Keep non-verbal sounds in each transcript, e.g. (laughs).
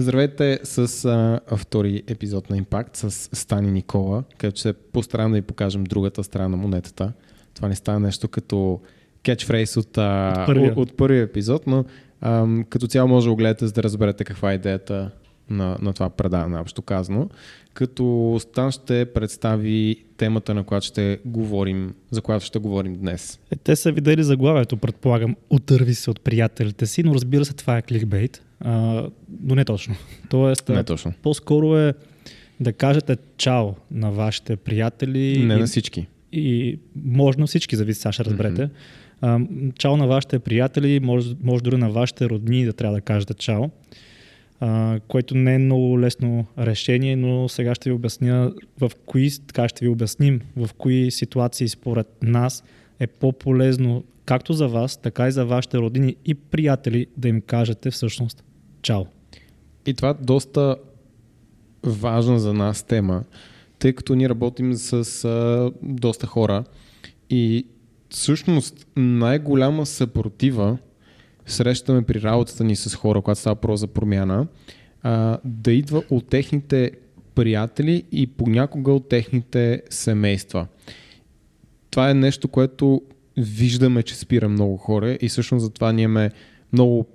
Здравейте с а, втори епизод на Импакт с Стани Никола, където ще постарам да ви покажем другата страна на монетата. Това не става нещо като кетчфрейс от, а, от, първия. от, от първия епизод, но а, като цяло може да го гледате, за да разберете каква е идеята на, на това предаване, общо казано. Като Стан ще представи темата, на която ще говорим, за която ще говорим днес. Е, те са видели заглавието, предполагам, отърви се от приятелите си, но разбира се, това е кликбейт. А, но не точно. Тоест, не точно. по-скоро е да кажете чао на вашите приятели. Не и, на всички. И може на всички, зависи, сега ще разберете. Mm-hmm. А, чао на вашите приятели, може, може дори на вашите родни да трябва да кажете чао а, което не е много лесно решение, но сега ще ви обясня в кои, така ще ви обясним в кои ситуации според нас е по-полезно както за вас, така и за вашите родини и приятели да им кажете всъщност чао. И това доста важна за нас тема, тъй като ние работим с а, доста хора и всъщност най-голяма съпротива срещаме при работата ни с хора, когато става про за промяна, а, да идва от техните приятели и понякога от техните семейства. Това е нещо, което виждаме, че спира много хора и всъщност затова ние имаме много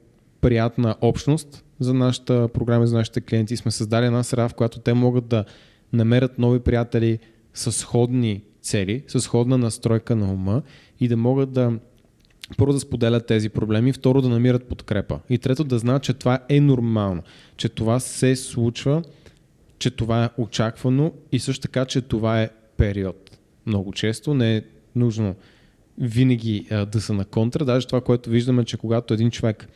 приятна общност за нашата програма, за нашите клиенти. Сме създали една среда, в която те могат да намерят нови приятели с сходни цели, с сходна настройка на ума и да могат да първо да споделят тези проблеми, второ да намират подкрепа. И трето да знаят, че това е нормално, че това се случва, че това е очаквано и също така, че това е период. Много често не е нужно винаги а, да са на контра, даже това, което виждаме, че когато един човек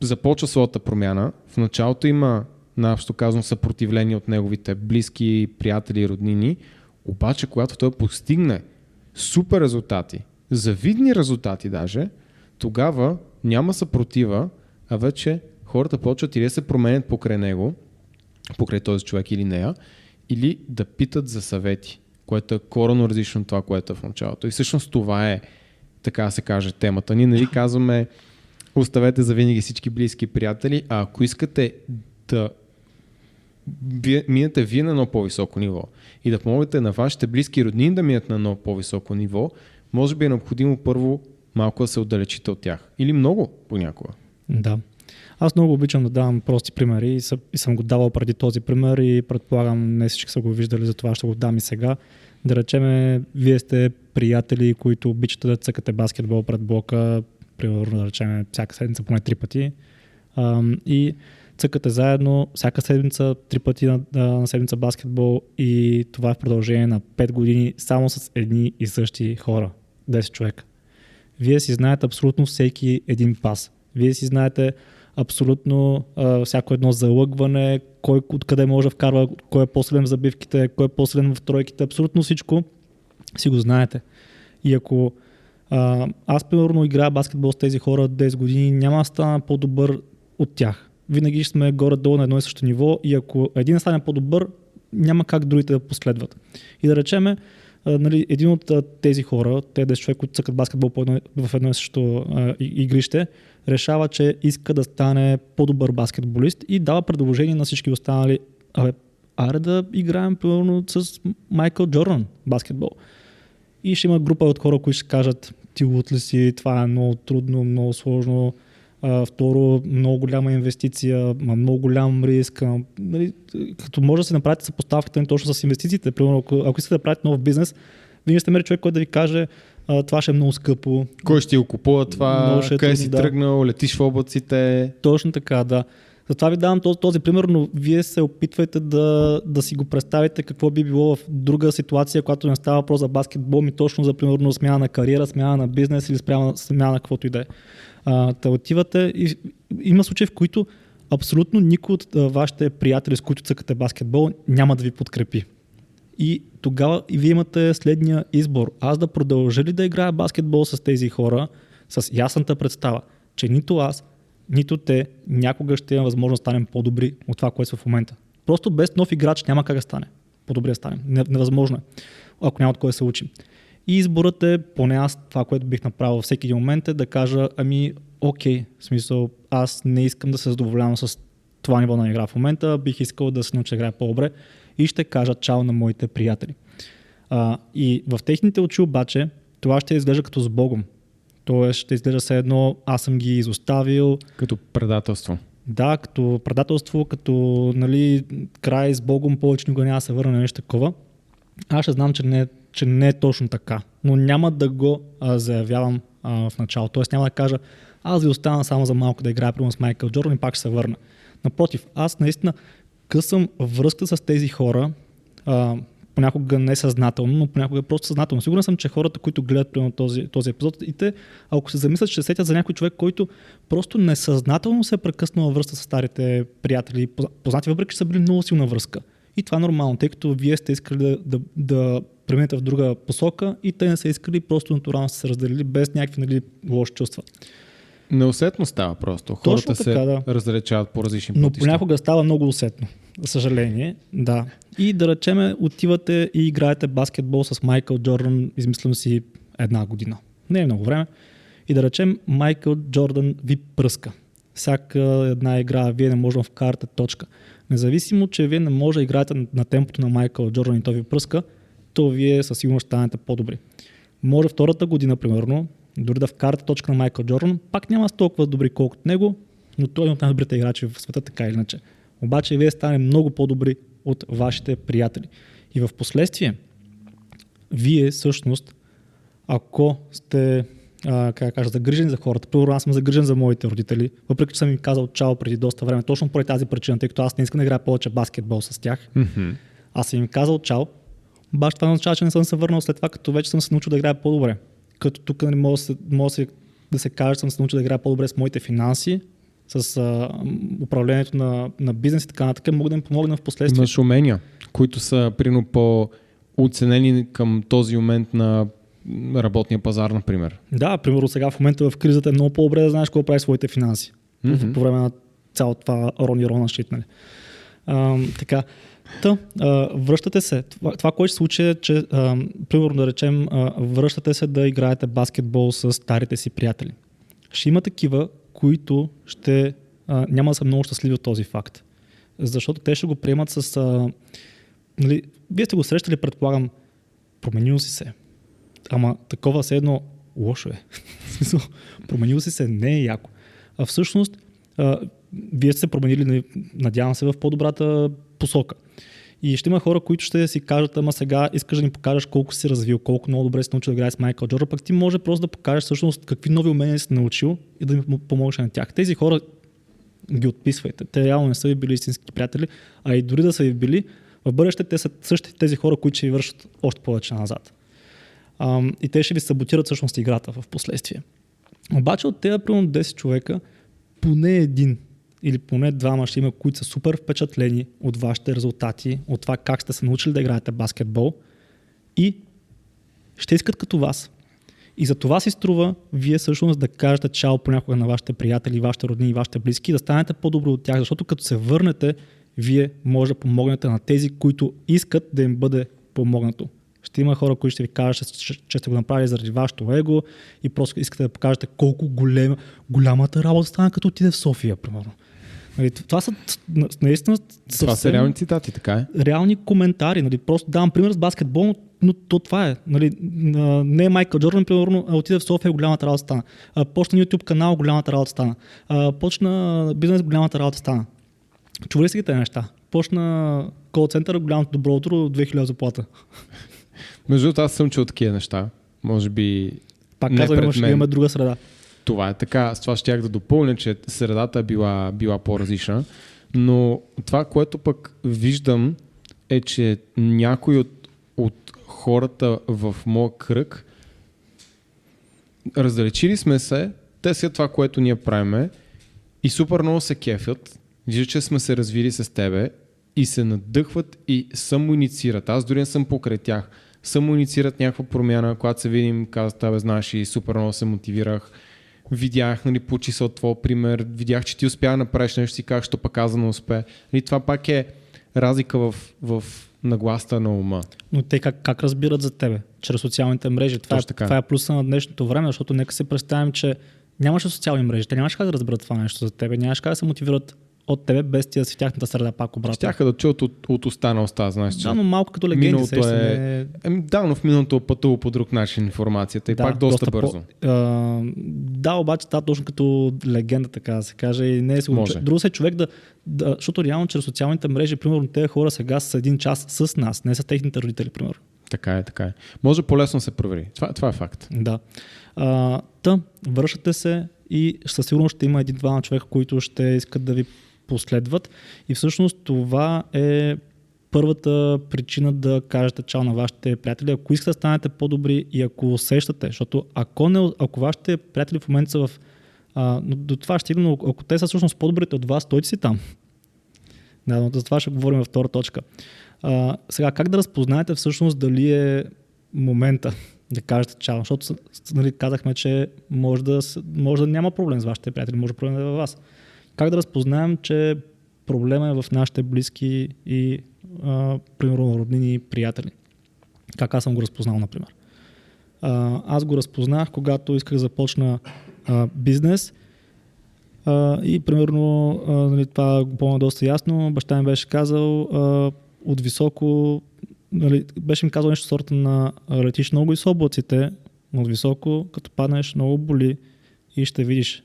започва своята промяна, в началото има наобщо казано съпротивление от неговите близки, приятели роднини, обаче когато той постигне супер резултати, завидни резултати даже, тогава няма съпротива, а вече хората почват или да се променят покрай него, покрай този човек или нея, или да питат за съвети, което е корено различно от това, което е в началото. И всъщност това е, така да се каже, темата. Ние нали казваме, оставете за винаги всички близки приятели, а ако искате да минете вие на едно по-високо ниво и да помогнете на вашите близки роднини да минат на едно по-високо ниво, може би е необходимо първо малко да се отдалечите от тях. Или много понякога. Да. Аз много обичам да давам прости примери и, съм, го давал преди този пример и предполагам не всички са го виждали, затова ще го дам и сега. Да речеме, вие сте приятели, които обичате да цъкате баскетбол пред блока, примерно да речеме всяка седмица поне три пъти. Ам, и цъкате заедно всяка седмица, три пъти на, на седмица баскетбол и това е в продължение на 5 години само с едни и същи хора. 10 човека. Вие си знаете абсолютно всеки един пас. Вие си знаете абсолютно а, всяко едно залъгване, кой откъде може да вкарва, кой е по-силен в забивките, кой е по-силен в тройките, абсолютно всичко си го знаете. И ако аз примерно играя баскетбол с тези хора 10 години, няма да стана по-добър от тях. Винаги ще сме горе-долу на едно и също ниво и ако един стане по-добър, няма как другите да последват. И да речеме, нали, един от тези хора, те 10 човека, които цъкат баскетбол по едно, в едно и също а, игрище, решава, че иска да стане по-добър баскетболист и дава предложение на всички останали, абе, аре да играем примерно с Майкъл Джордан баскетбол. И ще има група от хора, които ще кажат, ти лут ли си, това е много трудно, много сложно, а, второ, много голяма инвестиция, много голям риск. Нали, като може да се направите съпоставката не точно с инвестициите. Примерно, ако, ако искате да правите нов бизнес, вие ще намерите човек, който да ви каже, а, това ще е много скъпо. Кой ще ти го купува това? Е къде си да. тръгнал? Летиш в облаците? Точно така, да. Затова ви давам този, този пример, но вие се опитвайте да, да си го представите какво би било в друга ситуация, когато не става въпрос за баскетбол, ми точно за примерно смяна на кариера, смяна на бизнес или смяна, смяна на каквото и да е. Та отивате и има случаи, в които абсолютно никой от вашите приятели, с които цъкате баскетбол, няма да ви подкрепи. И тогава и вие имате следния избор. Аз да продължа ли да играя баскетбол с тези хора, с ясната представа, че нито аз, нито те някога ще имаме възможност да станем по-добри от това, което са в момента. Просто без нов играч няма как да стане. По-добре да стане. Невъзможно е, ако няма от кой да се учим. И изборът е, поне аз това, което бих направил всеки един момент е да кажа, ами окей, в смисъл, аз не искам да се задоволявам с това ниво на игра в момента, бих искал да се науча да играя по-добре и ще кажа чао на моите приятели. А, и в техните очи обаче това ще изглежда като с Богом. Тоест ще изглежда все едно, аз съм ги изоставил. Като предателство. Да, като предателство, като нали, край с Богом, повече никога няма да се върна нещо такова. Аз ще знам, че не, че не е точно така, но няма да го а, заявявам а, в началото. Тоест няма да кажа, аз ви остана само за малко да играя примерно с Майкъл Джордан и пак ще се върна. Напротив, аз наистина късам връзка с тези хора, а, понякога несъзнателно, но понякога просто съзнателно. Сигурен съм, че хората, които гледат примерно този, този епизод, и те, ако се замислят, ще сетят за някой човек, който просто несъзнателно се е прекъснал връзка с старите приятели, познати, въпреки че са били много силна връзка. И това е нормално, тъй като вие сте искали да, да, да преминете в друга посока и те не са искали, просто натурално са се разделили без някакви нали, лоши чувства. Неусетно става просто. Хората Точно се така, да. различават по различни Но пътища. понякога става много усетно, за съжаление. Да. И да речеме, отивате и играете баскетбол с Майкъл Джордан, измислям си една година. Не е много време. И да речем, Майкъл Джордан ви пръска. Всяка една игра, вие не може да вкарате точка. Независимо, че вие не може да играете на- темпото на Майкъл Джордан и той ви пръска, то вие със сигурност станете по-добри. Може втората година, примерно, дори да вкарате точка на Майкъл Джордан, пак няма сте толкова добри колкото него, но той е от най-добрите играчи в света, така или иначе. Обаче вие стане много по-добри от вашите приятели. И в последствие, вие всъщност, ако сте а, как кажа, загрижени за хората. Първо, аз съм загрижен за моите родители, въпреки че съм им казал чао преди доста време, точно поради тази причина, тъй като аз не искам да играя повече баскетбол с тях. Мгм. Аз съм им казал чао, обаче това не означава, че не съм се върнал след това, като вече съм се научил да играя по-добре. Като тук не мога, да се, мога да се, да се каже, че съм се научил да играя по-добре с моите финанси, с а, управлението на, на бизнес и така нататък, мога да им помогна в последствие. Имаш умения, които са прино по-оценени към този момент на работния пазар, например. Да, примерно сега в момента в кризата е много по-добре да знаеш какво прави своите финанси. Мгм. По време на цялото това рони рона щит, нали? А, така. Та, а, връщате се. Това, това което се случи е, че, а, примерно да речем, а, връщате се да играете баскетбол с старите си приятели. Ще има такива, които ще а, няма да са много щастливи от този факт. Защото те ще го приемат с... А, нали, вие сте го срещали, предполагам, променил си се. Ама такова все едно лошо е. (laughs) Променил си се, не е яко. А всъщност, а, вие сте се променили, нали, надявам се, в по-добрата посока. И ще има хора, които ще си кажат, ама сега искаш да ни покажеш колко си развил, колко много добре си научил да играеш с Майкъл Джордан, пък ти може просто да покажеш всъщност какви нови умения си научил и да им помогнеш на тях. Тези хора ги отписвайте. Те реално не са ви били истински приятели, а и дори да са ви били, в бъдеще те са същите тези хора, които ще ви вършат още повече назад. Ам, и те ще ви саботират всъщност играта в последствие. Обаче от тези примерно 10 човека, поне един или поне двама ще има, които са супер впечатлени от вашите резултати, от това как сте се научили да играете баскетбол и ще искат като вас. И за това си струва вие всъщност да кажете чао понякога на вашите приятели, вашите роднини, вашите близки, да станете по-добри от тях, защото като се върнете, вие може да помогнете на тези, които искат да им бъде помогнато. Ще има хора, които ще ви кажат, че, сте го направили заради вашето его и просто искате да покажете колко голема, голямата работа стана, като отиде в София, примерно. Нали, Това са наистина Това са реални цитати, така е. реални коментари. Нали? Просто давам пример с баскетбол, но, то това е. Нали? Не е Майкъл Джордан, примерно, а отиде в София, голямата работа стана. А, Почна YouTube канал, голямата работа стана. А, Почна бизнес, голямата работа стана. Чували си ги тези неща? Почна кол център, голямото добро утро, 2000 заплата. Между другото, аз съм чул такива неща. Може би Пак казвам, имаш, имаме друга среда. Това е така. С това щях да допълня, че средата била, била по-различна. Но това, което пък виждам е, че някои от, от хората в моя кръг раздалечили сме се, те след това, което ние правиме и супер много се кефят, виждат, че сме се развили с тебе и се надъхват и самоинициират. Аз дори не съм покрай тях. Самоинициират някаква промяна, когато се видим, казват, абе, знаеш, и супер много се мотивирах. Видях, нали, получи се от твой пример, видях, че ти успя да направиш нещо, си казах, що пък аз да не успе. Нали, това пак е разлика в, в нагласта на ума. Но те как, как разбират за тебе? Чрез социалните мрежи. Това, е, това е плюса на днешното време, защото нека се представим, че нямаше социални мрежи, те нямаше как да разберат това нещо за тебе, нямаше как да се мотивират от тебе, без ти да си в тяхната среда пак обратно. Щяха да чуят от, от уста на уста, знаеш, Да, но малко като легенди се е... Еми, да, но в миналото е пътува по друг начин информацията и Да, пак доста, доста бързо. По, а, да, обаче това точно като легенда, така да се каже. И не е сигурно. Може. Друго се е човек да, да. Защото реално чрез социалните мрежи, примерно, тези хора сега са един час с нас, не са техните родители, примерно. Така е, така е. Може по-лесно да се провери. Това, това е факт. Да. А, та, връщате се и със сигурност ще има един-двама човека, които ще искат да ви последват. И всъщност това е първата причина да кажете чао на вашите приятели, ако искате да станете по-добри и ако усещате, защото ако, не, ако вашите приятели в момента са в... А, до това ще но ако те са всъщност по-добрите от вас, стойте си там. Да, но за това ще говорим във втора точка. А, сега, как да разпознаете всъщност дали е момента да кажете чао, защото нали, казахме, че може да, може да няма проблем с вашите приятели, може проблем да е във вас. Как да разпознаем, че проблема е в нашите близки и а, примерно роднини и приятели? Как аз съм го разпознал, например? А, аз го разпознах, когато исках да започна а, бизнес а, и примерно а, нали, това го помня доста ясно. Баща ми беше казал а, от високо, нали, беше ми казал нещо сорта на летиш много и с облаците, от високо, като паднеш, много боли и ще видиш.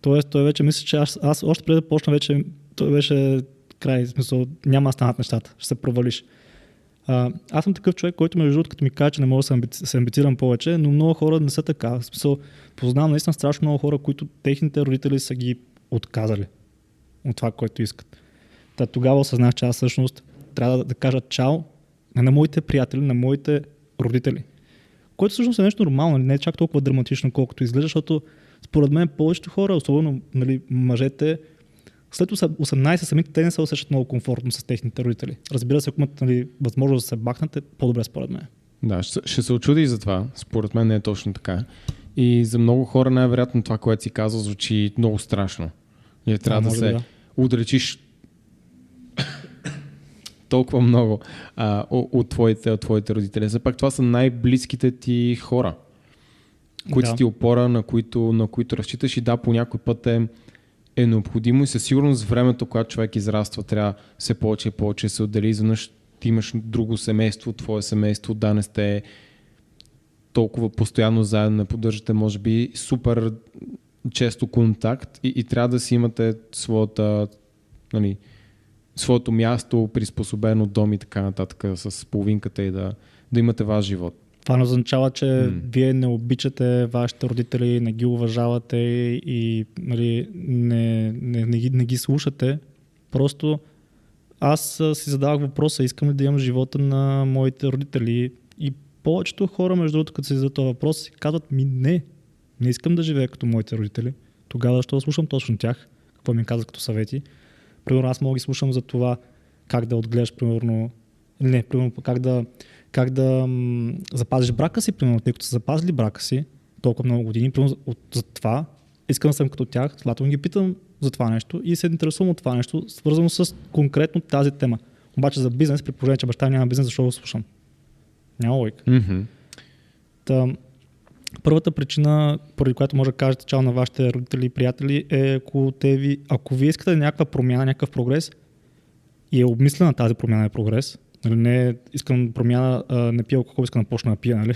Тоест, той вече мисля, че аз, аз още преди да почна вече, той беше край, смисъл, няма да станат нещата, ще се провалиш. А, аз съм такъв човек, който между другото, като ми каже, че не мога да се, се амбицирам повече, но много хора не са така. В смисъл, познавам наистина страшно много хора, които техните родители са ги отказали от това, което искат. Та тогава осъзнах, че аз всъщност трябва да, да кажа чао на моите приятели, на моите родители. Което всъщност е нещо нормално, не е чак толкова драматично, колкото изглежда, защото според мен повечето хора, особено нали, мъжете, след 18 самите те не се усещат много комфортно с техните родители. Разбира се, ако имат нали, възможност да се бахнат, е по-добре според мен. Да, ще, ще се очуди и за това. Според мен не е точно така. И за много хора най-вероятно това, което си казал, звучи много страшно. И трябва да може се да. отречиш толкова много а, от, твоите, от твоите родители. Все пак това са най-близките ти хора, които Да. ти опора, на които, на които разчиташ и да, по някой път е, е необходимо и със сигурност времето, когато човек израства, трябва все повече и повече се отдели. Изведнъж ти имаш друго семейство, твое семейство, да не сте толкова постоянно заедно, не поддържате, може би, супер често контакт и, и трябва да си имате своята, нали, своето място, приспособено дом и така нататък с половинката и да, да имате ваш живот. Това не означава, че mm. вие не обичате вашите родители, не ги уважавате и нали, не, не, не, ги, не ги слушате. Просто аз си задавах въпроса, искам ли да имам живота на моите родители. И повечето хора, между другото, като се зададат този въпрос, си казват ми не, не искам да живея като моите родители. Тогава защо слушам точно тях? Какво ми казват като съвети? Примерно аз мога да ги слушам за това как да отгледаш, примерно, не, примерно как да, как да м, запазиш брака си, примерно, тъй като са запазили брака си толкова много години, примерно от, за това искам да съм като тях, следователно ги питам за това нещо и се интересувам от това нещо, свързано с конкретно тази тема. Обаче за бизнес, при положение, че баща няма бизнес, защо го слушам? Няма логика. Mm-hmm. Та, първата причина, поради която може да кажете чао на вашите родители и приятели е ако, те ви, ако вие искате някаква промяна, някакъв прогрес и е обмислена тази промяна и прогрес, нали, не е, искам промяна, а, не пия алкохол, искам да почна да пия, нали?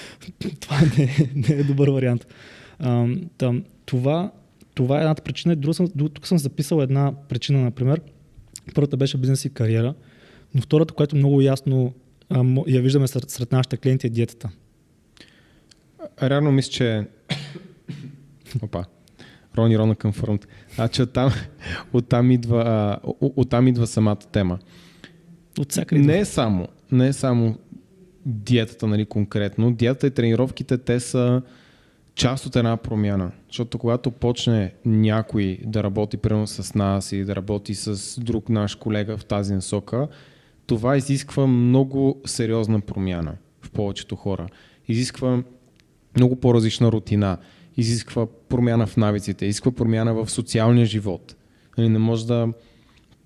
(laughs) това не е, не е добър вариант. А, там, това, това е едната причина. Друга съм, тук съм записал една причина, например. Първата беше бизнес и кариера, но втората, която много ясно а, я виждаме сред, сред нашите клиенти е диетата. Реално мисля, че... (coughs) Опа. Рони Рона Confirmed. Значи оттам, оттам, идва, оттам идва самата тема. От всякъде. Не е само, не е само диетата, нали, конкретно. Диетата и тренировките, те са част от една промяна. Защото когато почне някой да работи примерно с нас и да работи с друг наш колега в тази насока, това изисква много сериозна промяна в повечето хора. Изисква много по-различна рутина, изисква промяна в навиците, изисква промяна в социалния живот. Нали, не може да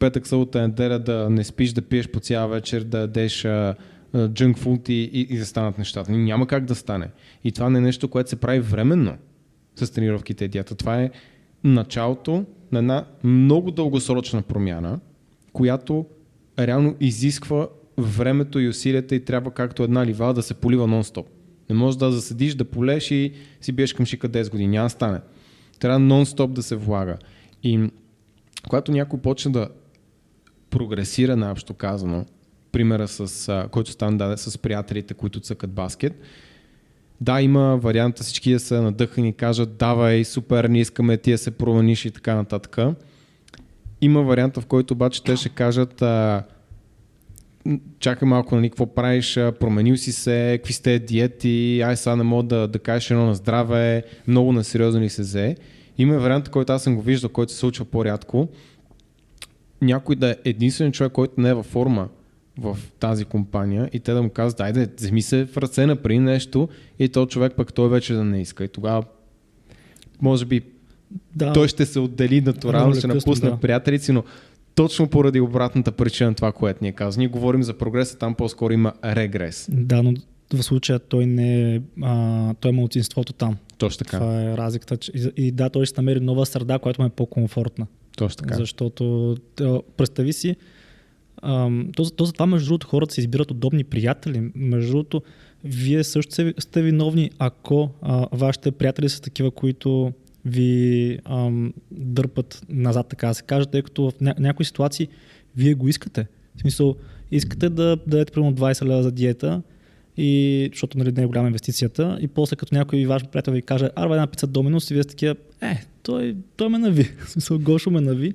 петък, събота, неделя да не спиш, да пиеш по цяла вечер, да ядеш джънк фуд и, и, и да станат нещата. Няма как да стане. И това не е нещо, което се прави временно. с тренировките и диета. Това е началото на една много дългосрочна промяна, която реално изисква времето и усилията и трябва както една лива да се полива нон-стоп. Не можеш да заседиш, да полеш и си биеш към шика 10 години. Няма стане. Трябва нон-стоп да се влага. И когато някой почне да прогресира, наобщо казано, примера, с, който Стан даде с приятелите, които цъкат баскет, да, има варианта всички да са надъхани и кажат, давай, супер, не искаме ти се промениш и така нататък. Има варианта, в който обаче те ще кажат, а, чакай малко, нали, какво правиш, променил си се, какви сте диети, ай сега не мога да, да кажеш едно на здраве, много насериозно ли се взе. Има вариант, който аз съм го виждал, който се случва по-рядко. Някой да е единствен човек, който не е във форма в тази компания и те да му казват, айде, вземи се в ръце, напри нещо и то човек пък той вече да не иска. И тогава може би да. той ще се отдели натурално, ще напусне да. приятелици, но точно поради обратната причина това, което ние казваме. Ние говорим за прогреса, там по-скоро има регрес. Да, но в случая той не е, а, той е малцинството там. Точно така. Това е разликата. И, и да, той ще намери нова среда, която му е по-комфортна. Точно така. Защото, представи си, то, то за това, между другото, хората се избират удобни приятели. Между другото, вие също сте виновни, ако а, вашите приятели са такива, които ви ам, дърпат назад, така да се каже, тъй като в ня- някои ситуации вие го искате. В смисъл, искате да дадете примерно 20 лева за диета, и, защото нали, не е голяма инвестицията. И после като някой ваш приятел ви каже, арва една пица Доминус и вие сте такива, е, той, той ме нави. (laughs) В смисъл, Гошо ме нави.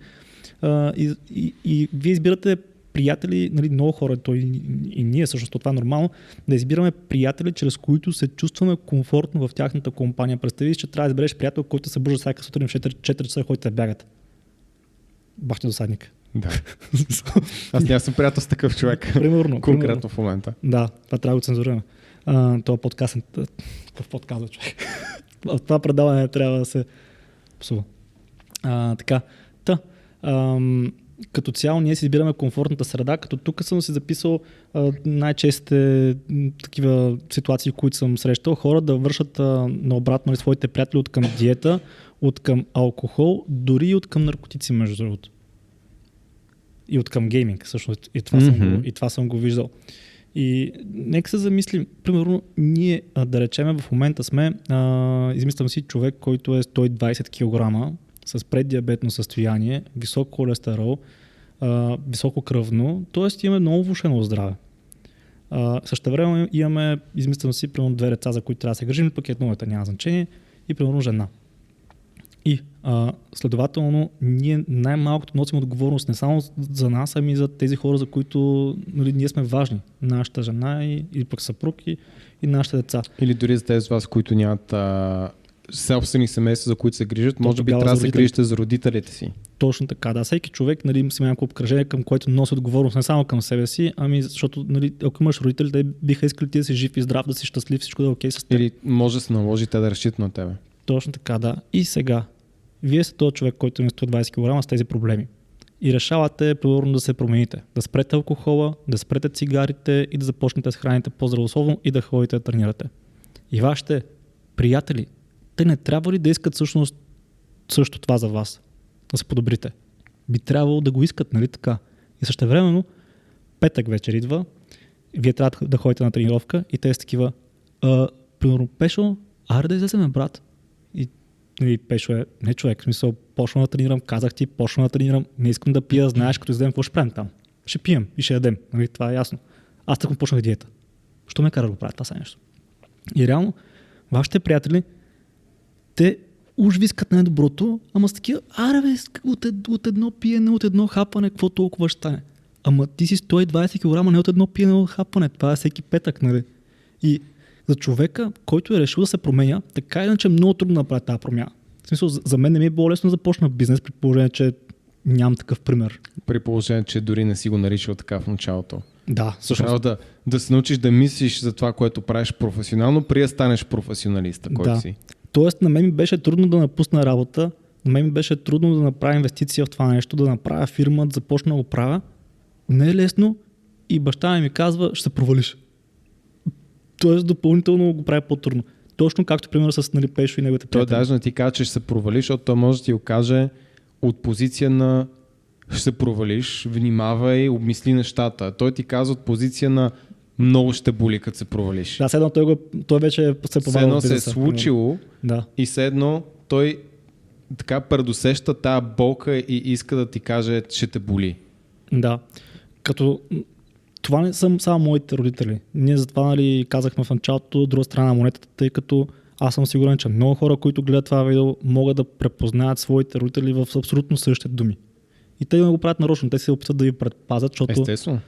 А, и, и, и, вие избирате приятели, нали, много хора, той и, и ние всъщност, това е нормално, да избираме приятели, чрез които се чувстваме комфортно в тяхната компания. Представи си, че трябва да избереш приятел, който се събужда всяка сутрин в 4, 4 часа, който да бягат. Бахте досадник. Да. (laughs) Аз няма съм приятел с такъв човек. Примерно. Конкретно примерно. в момента. Да, това трябва да го цензурираме. това подкаст, какъв подкаст, човек. (laughs) това предаване трябва да се псува. А, така, та, ам, като цяло ние си избираме комфортната среда, като тук съм си записал най-честите такива ситуации, които съм срещал, хора да вършат а, наобратно ли своите приятели от към диета, от към алкохол, дори и от към наркотици, между другото. И от към гейминг, всъщност. И това, mm-hmm. съм, го, и това съм го виждал. И нека се замислим, примерно, ние, да речеме, в момента сме, а, измислям си човек, който е 120 кг, с преддиабетно състояние, висок холестерол, а, високо кръвно, т.е. имаме много влушено здраве. А, също време имаме, измислено си, примерно две деца, за които трябва да се грижим, пък едното няма значение, и примерно жена. И а, следователно, ние най-малкото носим отговорност не само за нас, ами за тези хора, за които нали, ние сме важни. Нашата жена и, и пък съпруг и, и нашите деца. Или дори за тези с вас, които нямат а, собствени семейства, за които се грижат, може би трябва да се грижите за родителите си. Точно така, да. Всеки човек нали, има някакво обкръжение, към което носи отговорност не само към себе си, ами защото нали, ако имаш родители, те биха искали ти да си жив и здрав, да си щастлив, всичко да е окей с теб. Или може да се наложи те да разчитат на тебе. Точно така, да. И сега, вие сте този човек, който е 120 кг с тези проблеми. И решавате, примерно, да се промените. Да спрете алкохола, да спрете цигарите и да започнете да храните по-здравословно и да ходите да тренирате. И вашите приятели, те не трябва ли да искат всъщност също това за вас? Да се подобрите. Би трябвало да го искат, нали така? И също времено, петък вечер идва, вие трябва да ходите на тренировка и те са такива, примерно, Пешо, аре да излеземе, брат. И нали, Пешо е, не човек, в смисъл, почна да тренирам, казах ти, почна да тренирам, не искам да пия, знаеш, като излезем, какво ще правим там? Ще пием и ще ядем, нали, това е ясно. Аз така почнах диета. Що ме кара да го правя това нещо? И реално, вашите приятели те уж вискат най-доброто, ама с такива, аре бе, от, от едно пиене, от едно хапане, какво толкова ще стане? Ама ти си 120 кг, не от едно пиене, от хапане. Това е всеки петък, нали? И за човека, който е решил да се променя, така иначе е много трудно да направи тази промяна. В смисъл, за мен не ми е било лесно да започна бизнес, при положение, че нямам такъв пример. При положение, че дори не си го наричал така в началото. Да, също. Трябва да, да се научиш да мислиш за това, което правиш професионално, при да станеш професионалист, който да. си. Тоест, на мен ми беше трудно да напусна работа, на мен ми беше трудно да направя инвестиция в това нещо, да направя фирма, да започна да го правя. Не е лесно и баща ми ми казва, ще се провалиш. Тоест, допълнително го прави по-трудно. Точно както, примерно, с нали, Пешо и неговите Той приятели. даже не ти каже, че ще се провалиш, защото той може да ти го каже от позиция на ще се провалиш, внимавай, обмисли нещата. Той ти казва от позиция на много ще боли, като се провалиш. Да, все едно той, го, той вече се Все проваля едно в се е случило Да. и все едно той така предусеща тая болка и иска да ти каже, ще те боли. Да. Като това не са само моите родители. Ние затова нали, казахме в началото друга страна на монетата, тъй като аз съм сигурен, че много хора, които гледат това видео, могат да препознаят своите родители в абсолютно същите думи. И те не го правят нарочно, те се опитват да ви предпазят, защото Естествено.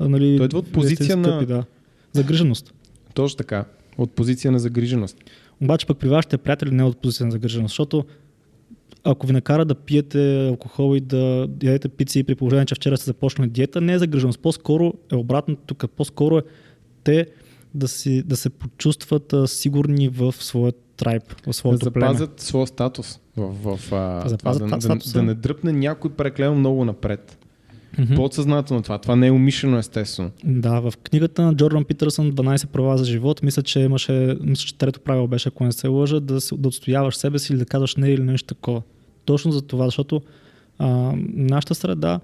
нали, Той идва от позиция на- скъпи, да. Загриженост. Точно така. От позиция на загриженост. Обаче пък при вашите приятели не е от позиция на загриженост, защото ако ви накара да пиете алкохол и да ядете пици при положение, че вчера сте започнали диета, не е загриженост. По-скоро е обратно тук. По-скоро е те да, си, да се почувстват а, сигурни в своя трайб, в Да своето племе. запазят своя статус. В, в, а, запазят да, да, статуса. да не дръпне някой преклено много напред. Мгм. Подсъзнателно това. Това не е умишлено, естествено. Да, в книгата на Джордан Питърсън 12 права за живот, мисля, че имаше, мисля, че трето правило беше, ако не се лъжа, да, да отстояваш себе си или да казваш не или нещо такова. Точно за това, защото а, нашата среда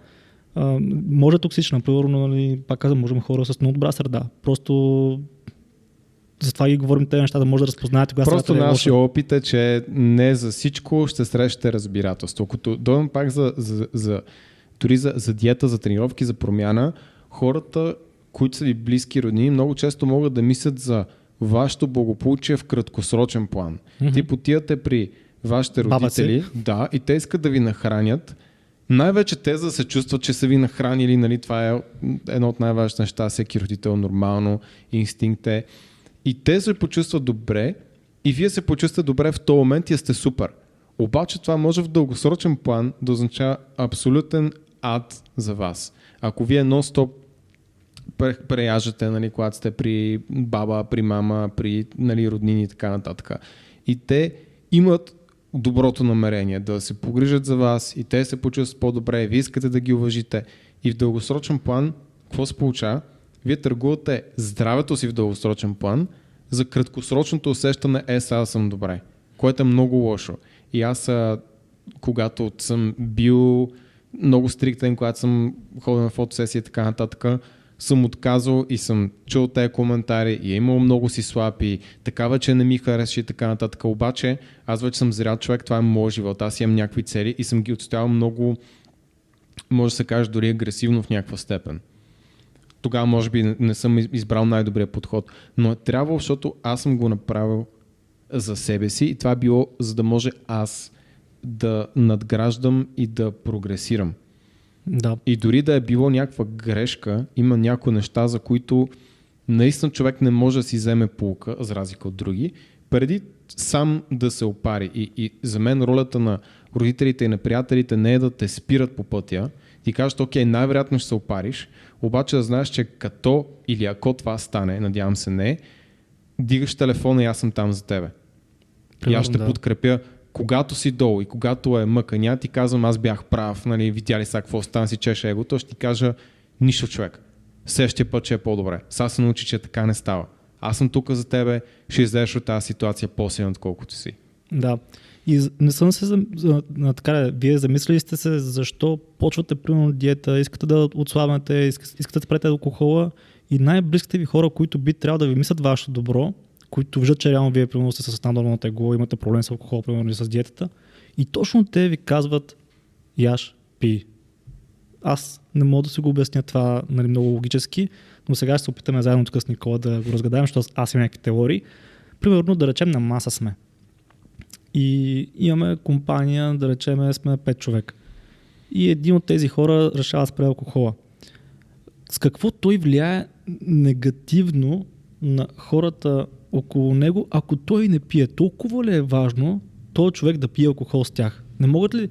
а, може е токсична, примерно, нали, пак казвам, можем хора с много добра среда. Просто затова ги говорим тези неща, да може да разпознаете кога Просто е нашия лоша. опит е, че не за всичко ще срещате разбирателство. Като дойдем пак за, за, за дори за, за диета, за тренировки, за промяна, хората, които са ви близки роднини, много често могат да мислят за вашето благополучие в краткосрочен план. Мгм. Ти потивате при вашите родители, да, и те искат да ви нахранят. Най-вече те за да се чувстват, че са ви нахранили, нали, това е едно от най-важните неща, всеки родител нормално, инстинкт е. И те се почувстват добре и вие се почувствате добре в този момент и сте супер. Обаче това може в дългосрочен план да означава абсолютен ад за вас. Ако вие нон-стоп пре- преяжете, нали, когато сте при баба, при мама, при нали, роднини и така нататък. И те имат доброто намерение да се погрижат за вас и те се почувстват по-добре, и вие искате да ги уважите. И в дългосрочен план, какво се получава? Вие търгувате здравето си в дългосрочен план за краткосрочното усещане е, сега съм добре, което е много лошо. И аз, когато съм бил много стриктен, когато съм ходил на фотосесия и така нататък, съм отказал и съм чул тези коментари и е имало много си слаб и такава, че не ми харесва и така нататък. Обаче аз вече съм зрял човек, това е моят живот, аз имам някакви цели и съм ги отстоял много, може да се каже дори агресивно в някаква степен. Тогава може би не- съм из- избрал най-добрия подход, но е трябвало, защото аз съм го направил за себе си и това е било за да може аз да надграждам и да прогресирам. Да. И дори да е било някаква грешка, има някои неща, за които наистина човек не може да си вземе полука, за разлика от други, преди сам да се опари. И, и за мен ролята на родителите и на приятелите не е да те спират по пътя. Ти кажат, окей, най-вероятно ще се опариш, обаче да знаеш, че като или ако това стане, надявам се не, дигаш телефона и аз съм там за тебе. и аз ще да. подкрепя, когато си долу и когато е мъка. Няма ти казвам, аз бях прав, нали, видя ли сега какво стана си чеше егото, ще ти кажа, нищо човек. Следващия път ще е по-добре. Сега се научи, че така не става. Аз съм тук за тебе, ще излезеш от тази ситуация по-силно, отколкото си. Да. И не съм се, на, така, вие замислили сте се защо почвате примерно диета, искате да отслабнете, искате да спрете алкохола и най-близките ви хора, които би трябвало да ви мислят вашето добро, които виждат, че реално вие примерно сте с наднормално тегло, имате проблем с алкохол, примерно или с диетата, и точно те ви казват яш, пи. Аз не мога да си го обясня това нали, много логически, но сега ще се опитаме заедно тук с Никола да го разгадаем, защото аз имам някакви теории. Примерно да речем на маса сме. И имаме компания, да речем, сме 5 човека. И един от тези хора решава да спре алкохола. С какво той влияе негативно на хората около него, ако той не пие? Толкова ли е важно този човек да пие алкохол с тях? Не могат ли...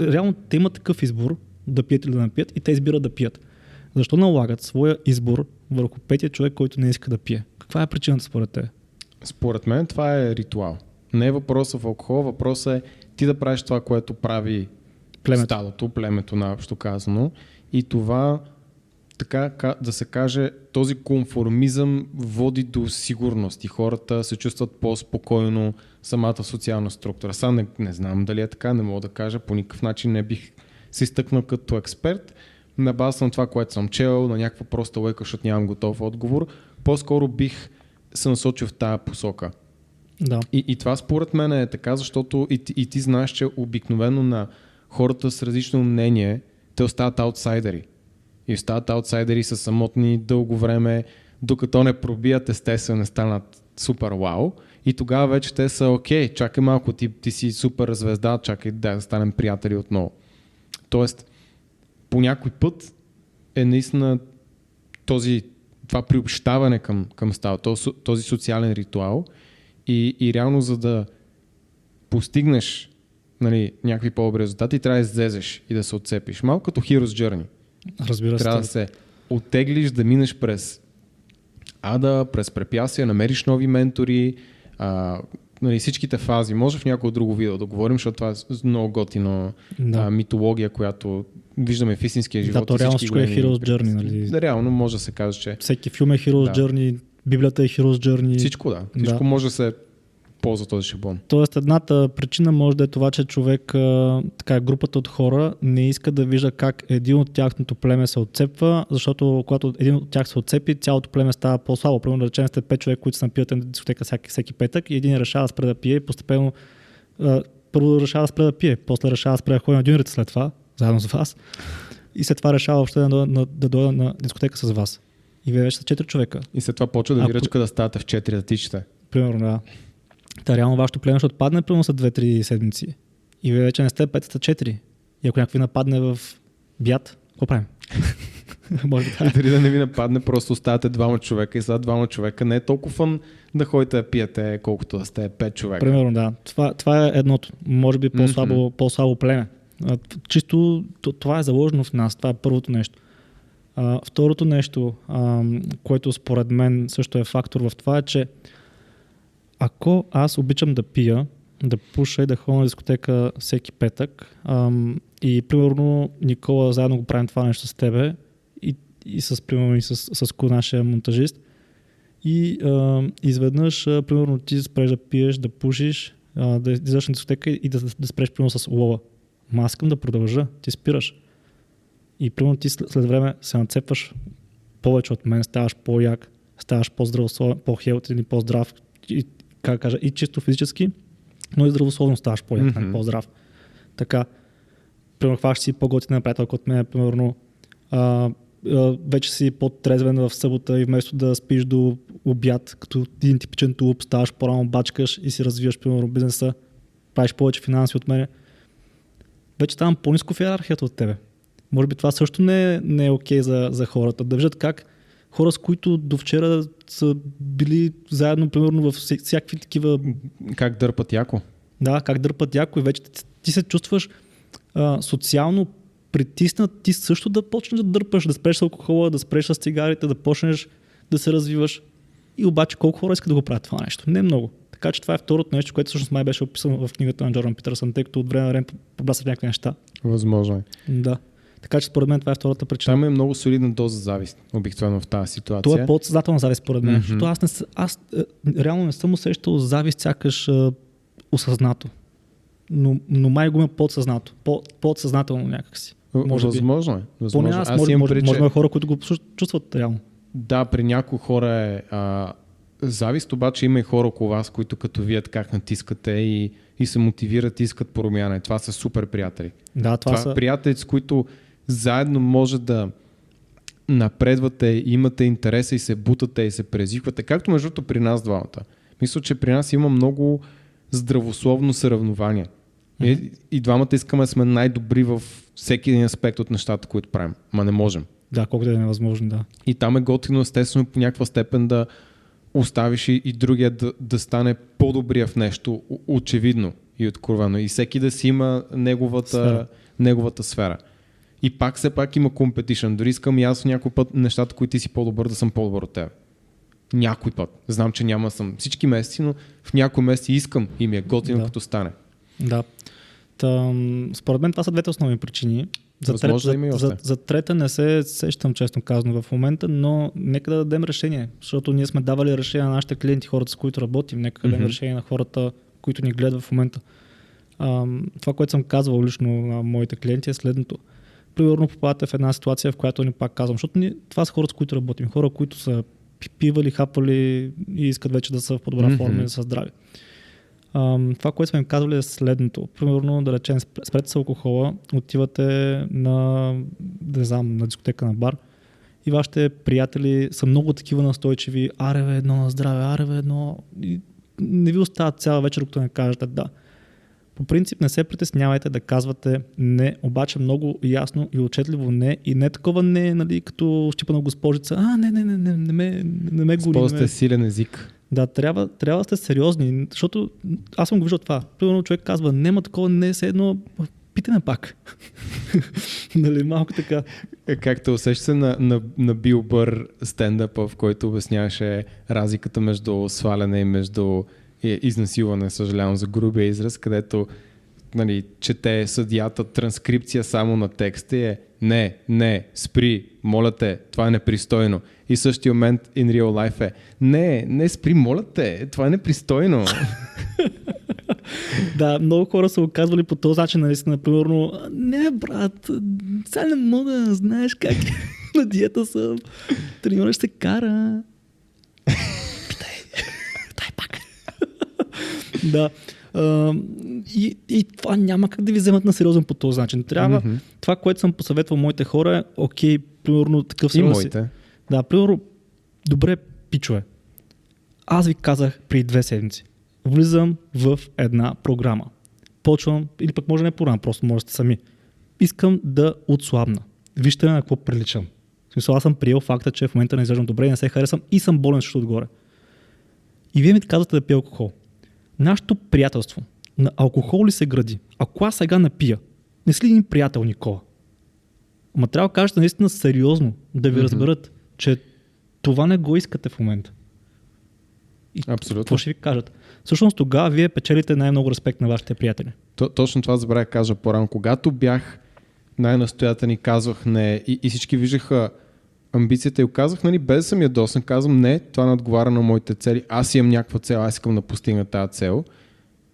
Реално те имат такъв избор да пият или да не пият и те избират да пият. Защо налагат своя избор върху петия човек, който не иска да пие? Каква е причината според те? Според мен това е ритуал. Не е въпросът в алкохол, въпросът е ти да правиш това, което прави Племето. стадото, племето наобщо казано. И това така да се каже, този конформизъм води до сигурност и хората се чувстват по-спокойно самата социална структура. Сега не, не знам дали е така, не мога да кажа, по никакъв начин не бих се изтъкнал като експерт, на база на това, което съм чел, на някаква проста лойка, защото нямам готов отговор, по-скоро бих се насочил в тази посока. Да. И, и това според мен е така, защото и, и ти знаеш, че обикновено на хората с различно мнение, те остават аутсайдери. И остават аутсайдери са самотни дълго време, докато не пробият естествено, не станат супер вау. И тогава вече те са окей, чакай малко, ти, ти си супер звезда, чакай да станем приятели отново. Тоест, по някой път е наистина този, това приобщаване към, към става, този, социален ритуал и, и реално за да постигнеш нали, някакви по-добри резултати, трябва да излезеш и да се отцепиш. Малко като Hero's Journey. Разбира се. Трябва да се оттеглиш, да минеш през ада, през препятствия, намериш нови ментори, а, нали, всичките фази. Може в някое друго видео да говорим, защото това е много готино да. а, митология, която виждаме в истинския живот. Да, то реално всичко е Hero's Journey. Нали? Да, реално може да се каже, че... Всеки филм е Hero's да. Journey, Библията е Hero's Journey. Всичко, да. Всичко да. може да се ползва този шаблон. Тоест, едната причина може да е това, че човек, така, групата от хора не иска да вижда как един от тяхното племе се отцепва, защото когато един от тях се отцепи, цялото племе става по-слабо. Примерно да речем сте пет човека, които се напият на дискотека всеки, всеки петък и един решава да спре да пие и постепенно първо решава да спре да пие, после решава да спре да ходи на дюнерите след това, заедно с вас. И след това решава още да, да, да дойда на дискотека с вас. И вие вече са четири човека. И след това почва да ви ръчка да ставате в четири да тичате. Примерно, да. Та реално вашето племе ще отпадне примерно след 2-3 седмици. И вие вече не сте 5 4. И ако някой нападне в бят, какво правим? (laughs) Може да. И дали да не ви нападне, просто оставате двама човека и сега двама човека не е толкова фън да ходите да пиете, колкото да сте пет човека. Примерно, да. Това, това е едното. Може би по-слабо, mm-hmm. по-слабо племе. Чисто това е заложено в нас. Това е първото нещо. А, второто нещо, а, което според мен също е фактор в това е, че ако аз обичам да пия, да пуша и да ходя на дискотека всеки петък ам, и примерно Никола заедно го правим това нещо с тебе и, и с, примерно и с, с, нашия монтажист и а, изведнъж, а, примерно ти спреш да пиеш, да пушиш, а, да излезеш на дискотека и да, да спреш примерно с лова. Ма аз искам да продължа, ти спираш. И примерно ти след, време се нацепваш повече от мен, ставаш по-як, ставаш по-здрав, по-хелтен и по-здрав и как кажа, и чисто физически, но и здравословно ставаш по mm-hmm. по-здрав. Така, примерно, хващаш си по-готина приятелка от мен, примерно, а, а, вече си по-трезвен в събота и вместо да спиш до обяд, като един типичен тулуп, ставаш по-рано, бачкаш и си развиваш, примерно, бизнеса, правиш повече финанси от мен. Вече ставам по-низко в иерархията от тебе. Може би това също не е, не е окей okay за, за хората. Да виждат как хора, с които до вчера са били заедно, примерно, в всякакви такива... Как дърпат яко. Да, как дърпат яко и вече ти, ти се чувстваш а, социално притиснат, ти също да почнеш да дърпаш, да спреш с алкохола, да спреш с цигарите, да почнеш да се развиваш. И обаче колко хора искат да го правят това нещо? Не много. Така че това е второто нещо, което всъщност май беше описано в книгата на Джордан Питърсън, тъй като от време на време побрасват някакви неща. Възможно е. Да. Така че според мен това е втората причина. Там е много солидна доза завист, обикновено в тази ситуация. Това е подсъзнателна завист, според мен. Mm-hmm. Защото аз, не, аз е, реално не съм усещал завист сякаш е, осъзнато. Но, но май го има подсъзнато. По, подсъзнателно някакси. Може възможно е. Възможно. Поне аз, аз може, може, може, може хора, които го чувстват реално. Да, при някои хора е а, завист, обаче има и хора около вас, които като вият как натискате и, и се мотивират и искат промяна. Това са супер приятели. Да, това, това са приятели, с които заедно може да напредвате, имате интереса и се бутате и се презиквате, както между при нас двамата. Мисля, че при нас има много здравословно съревнование. Mm-hmm. И, и двамата искаме да сме най-добри в всеки един аспект от нещата, които правим. Ма не можем. Да, колкото да е невъзможно, да. И там е готино, естествено, по някаква степен да оставиш и, и другия да, да стане по-добрия в нещо, очевидно и откровено. И всеки да си има неговата сфера. Неговата сфера. И пак все пак има competition. Дори искам и аз някой път нещата, които ти си по-добър, да съм по-добър от теб. Някой път. Знам, че няма съм всички месеци, но в някои месеци искам и ми е готино да. като стане. Да. Та, според мен това са двете основни причини. За, трет, Възможно да за, за, за трета не се сещам, честно казано, в момента, но нека да дадем решение, защото ние сме давали решение на нашите клиенти, хората с които работим, нека да дадем Мгм. решение на хората, които ни гледат в момента. Ам, това, което съм казвал лично на моите клиенти е следното. Примерно попадате в една ситуация, в която ни пак казвам, защото ние, това са хората, с които работим, хора, които са пи- пивали, хапали и искат вече да са в по-добра Мгм. форма и да са здрави. Ам, това, което сме им казвали е следното. Примерно, да речем, спр- спрете с алкохола, отивате на, да знам, на дискотека, на бар и вашите приятели са много такива настойчиви. Аре, бе, едно на здраве, аре, бе, едно... И не ви остават цяла вечер, докато не кажете да. По принцип не се притеснявайте да казвате не, обаче много ясно и отчетливо не и не такова не, нали, като щипана госпожица. А, не, не, не, не, не ме, не ме голи. Използвате ме... силен език. Да, трябва, трябва да сте сериозни, защото аз съм го виждал това. Примерно човек казва, няма такова, не, все едно, питай ме пак. (laughs) нали, малко така. Е, Както усеща се на, на, на Бил Бър стендъпа, в който обясняваше разликата между сваляне и между изнасилване, съжалявам за грубия израз, където нали, чете съдията транскрипция само на текста и е не, не, спри, моля те, това е непристойно. И същия момент in real life е не, не спри, моля те, това е непристойно. (laughs) Да, много хора са го казвали по този начин, наистина. Примерно, не, брат, сега не мога да знаеш как е. (laughs) на диета съм. Треньора се кара. Питай. Дай пак. (laughs) да. И, и това няма как да ви вземат на сериозен по този начин. Трябва, Мгм. това, което съм посъветвал моите хора е, окей, примерно такъв и сериозен си- моите. Да, примерно, добре, пичове. Аз ви казах при две седмици. Влизам в една програма. Почвам, или пък може не програма, просто можете сами. Искам да отслабна. Вижте на какво приличам. В смисъл, аз съм приел факта, че в момента не изглеждам добре и не се харесвам и съм болен също отгоре. И вие ми казвате да пия алкохол. Нашето приятелство на алкохол ли се гради? Ако аз сега напия, не си ли един приятел, Никола? Ма трябва да кажете наистина сериозно, да ви Мгм. разберат, че това не го искате в момента. И Абсолютно. какво ще ви кажат? Всъщност тогава вие печелите най-много респект на вашите приятели. То, точно това забравя да кажа по-рано. Когато бях най-настоятелен и казвах не и, и всички виждаха амбицията и казах, нали, без да съм ядосан, казвам не, това не отговаря на моите цели, аз имам някаква цел, аз искам да постигна тази цел.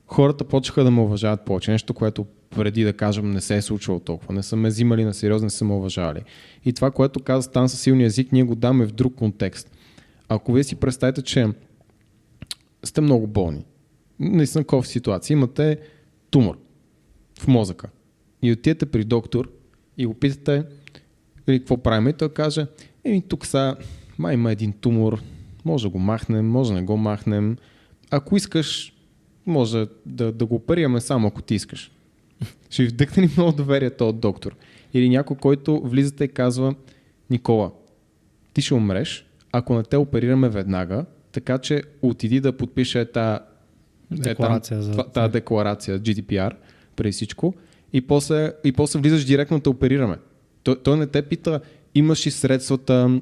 Хората почнаха да ме уважават повече, нещо, което преди да кажем не се е случвало толкова. Не са ме взимали на сериозно, не са ме уважавали. И това, което каза Стан със силния език, ние го даме в друг контекст. Ако вие си представите, че сте много болни, наистина в ситуация, имате тумор в мозъка и отидете при доктор и го питате или какво правим и той каже, еми тук сега май има един тумор, може да го махнем, може да не го махнем. Ако искаш, може да, да го оперираме само ако ти искаш. Ще ви вдъхне ли много доверие този доктор? Или някой, който влизате и казва, Никола, ти ще умреш, ако не те оперираме веднага, така че отиди да подпише тази Декларация за- за... Тази декларация, GDPR, преди всичко, и после, и после влизаш директно да оперираме. Той, той не те пита, имаш ли средствата,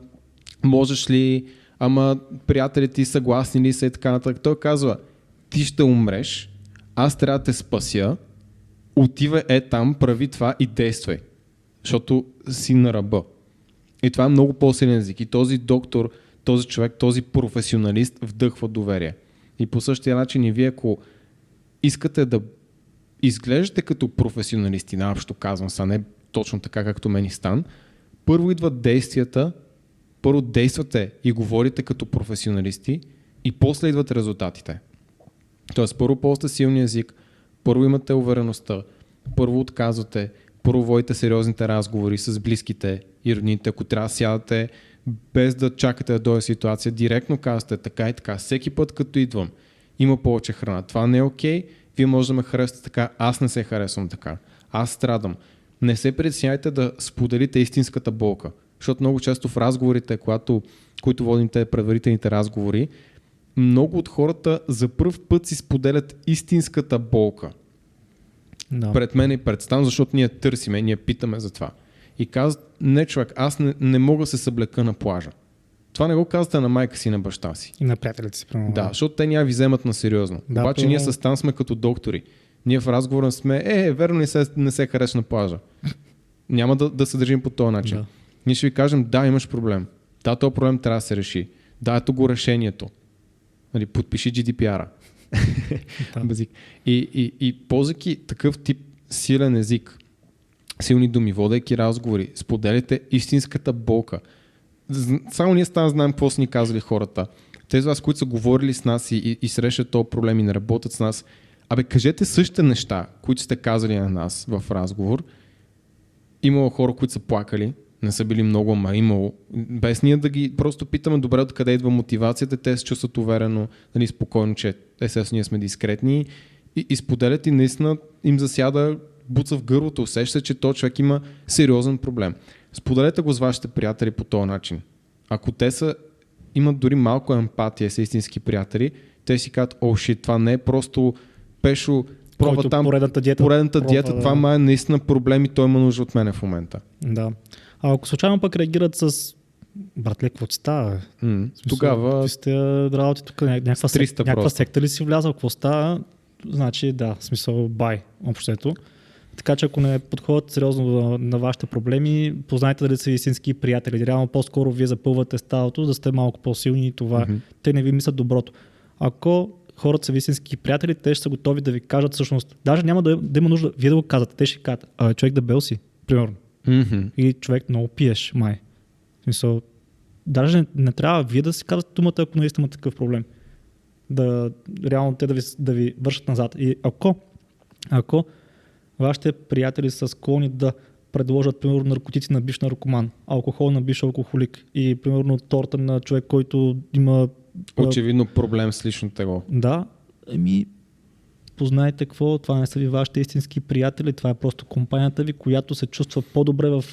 можеш ли, ама приятелите ти съгласни ли са и така нататък. Той казва, ти ще умреш, аз трябва да те спася, отивай е там, прави това и действай. Защото си на ръба. И това е много по-силен език. И този доктор, този човек, този професионалист вдъхва доверие. И по същия начин и вие, ако искате да изглеждате като професионалисти, наобщо казвам са, не точно така както мен и стан, първо идват действията, първо действате и говорите като професионалисти и после идват резултатите. Тоест, първо ползвате силния език, първо имате увереността, първо отказвате, първо водите сериозните разговори с близките и родните, ако трябва да сядате, без да чакате да дойде ситуация, директно казвате така и така, всеки път като идвам, има повече храна. Това не е окей, вие може да ме харесате така, аз не се харесвам така, аз страдам. Не се притесняйте да споделите истинската болка, защото много често в разговорите, когато, които водим те предварителните разговори, много от хората за първ път си споделят истинската болка Да. пред мен и пред Стан, защото ние търсиме, ние питаме за това. И казват, не човек, аз не, не мога да се съблека на плажа. Това не го казвате на майка си на баща си. И на приятелите си, примерно. Да, защото те няма ви вземат на сериозно. Да, Обаче то- ние с Стан сме като доктори. Ние в разговора сме, е, верно не се, не се харесва на плажа. няма да, да се държим по този начин. Да. Ние ще ви кажем, да, имаш проблем. Да, този проблем трябва да се реши. Да, ето го решението. Нали, подпиши GDPR-а. (laughs) Да. И, и, и ползвайки такъв тип силен език, силни думи, водейки разговори, споделяйте истинската болка. Само ние стана знаем какво са ни казали хората. Тези вас, които са говорили с нас и, и, и срещат този проблем и не работят с нас, абе кажете същите неща, които сте казали на нас в разговор. Имало хора, които са плакали, не са били много, ама имало. Без ние да ги просто питаме добре откъде идва мотивацията, те се чувстват уверено, нали, спокойно, че естествено ние сме дискретни и, и споделят и наистина им засяда буца в гърлото, усеща, че този човек има сериозен проблем. Споделете го с вашите приятели по този начин. Ако те са, имат дори малко емпатия, са истински приятели, те си казват, о, шит, това не е просто пешо, пробва Който там поредната диета. поредната пробва диета, да- това ма е наистина проблем и той има нужда от мене в момента. Да. А ако случайно пък реагират с братле, какво ти става? смисъл, Тогава Ти сте работи тук, ня- някаква, С 300 сек, някаква секта ли си влязал, какво става? Значи да, в смисъл бай, общото. Така че ако не подходят сериозно на, на вашите проблеми, познайте дали са истински приятели. Реално по-скоро вие запълвате сталото, да сте малко по-силни и това. Мгм. Те не ви мислят доброто. Ако хората са ви истински приятели, те ще са готови да ви кажат всъщност. Даже няма да, да има нужда вие да го казвате. Те ще кажат, а човек да бел си, примерно. Мгм. Или човек много пиеш, май. В смисъл, даже не, не трябва вие да си казвате думата, ако наистина има такъв проблем. Да, реално те да ви, да ви вършат назад. И ако, ако вашите приятели са склонни да предложат, примерно, наркотици на бивш наркоман, алкохол на бивш алкохолик и, примерно, торта на човек, който има... а, Очевидно проблем с личното тегло. Да, еми, познайте какво, това не са ви вашите истински приятели, това е просто компанията ви, която се чувства по-добре в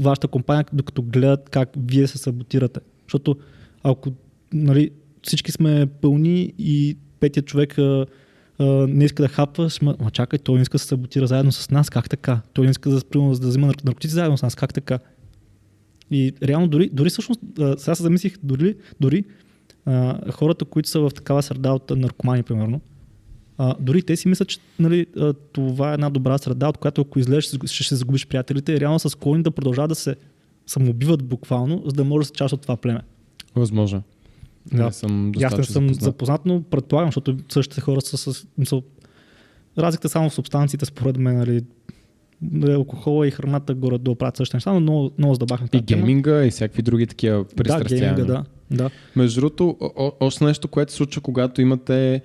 вашата компания, докато гледат как вие се саботирате. Защото ако нали, всички сме пълни и петия човек а, а, не иска да хапва, ще ма, ма чакай, той не иска да се саботира заедно с нас, как така? Той не иска да, примерно, да взима нар- наркотици заедно с нас, как така? И реално дори, дори всъщност, а, сега се замислих, дори, дори а, хората, които са в такава среда от наркомани, примерно, а, дори те си мислят, че нали, а, това е една добра среда, от която ако излезеш, ще, ще, загубиш приятелите и реално са склонни да продължават да се самоубиват буквално, за да може да са част от това племе. Възможно. Да. Не съм аз не съм запознат. запознат, но предполагам, защото същите хора са с... Мисъл, разликата само в субстанциите, според мен, нали, нали, алкохола и храната горе долу правят същите неща, но много, много задабахме И гейминга и всякакви други такива Да, пристрастявания. гейминга, да. Да. Между другото, о- още нещо, което се случва, когато имате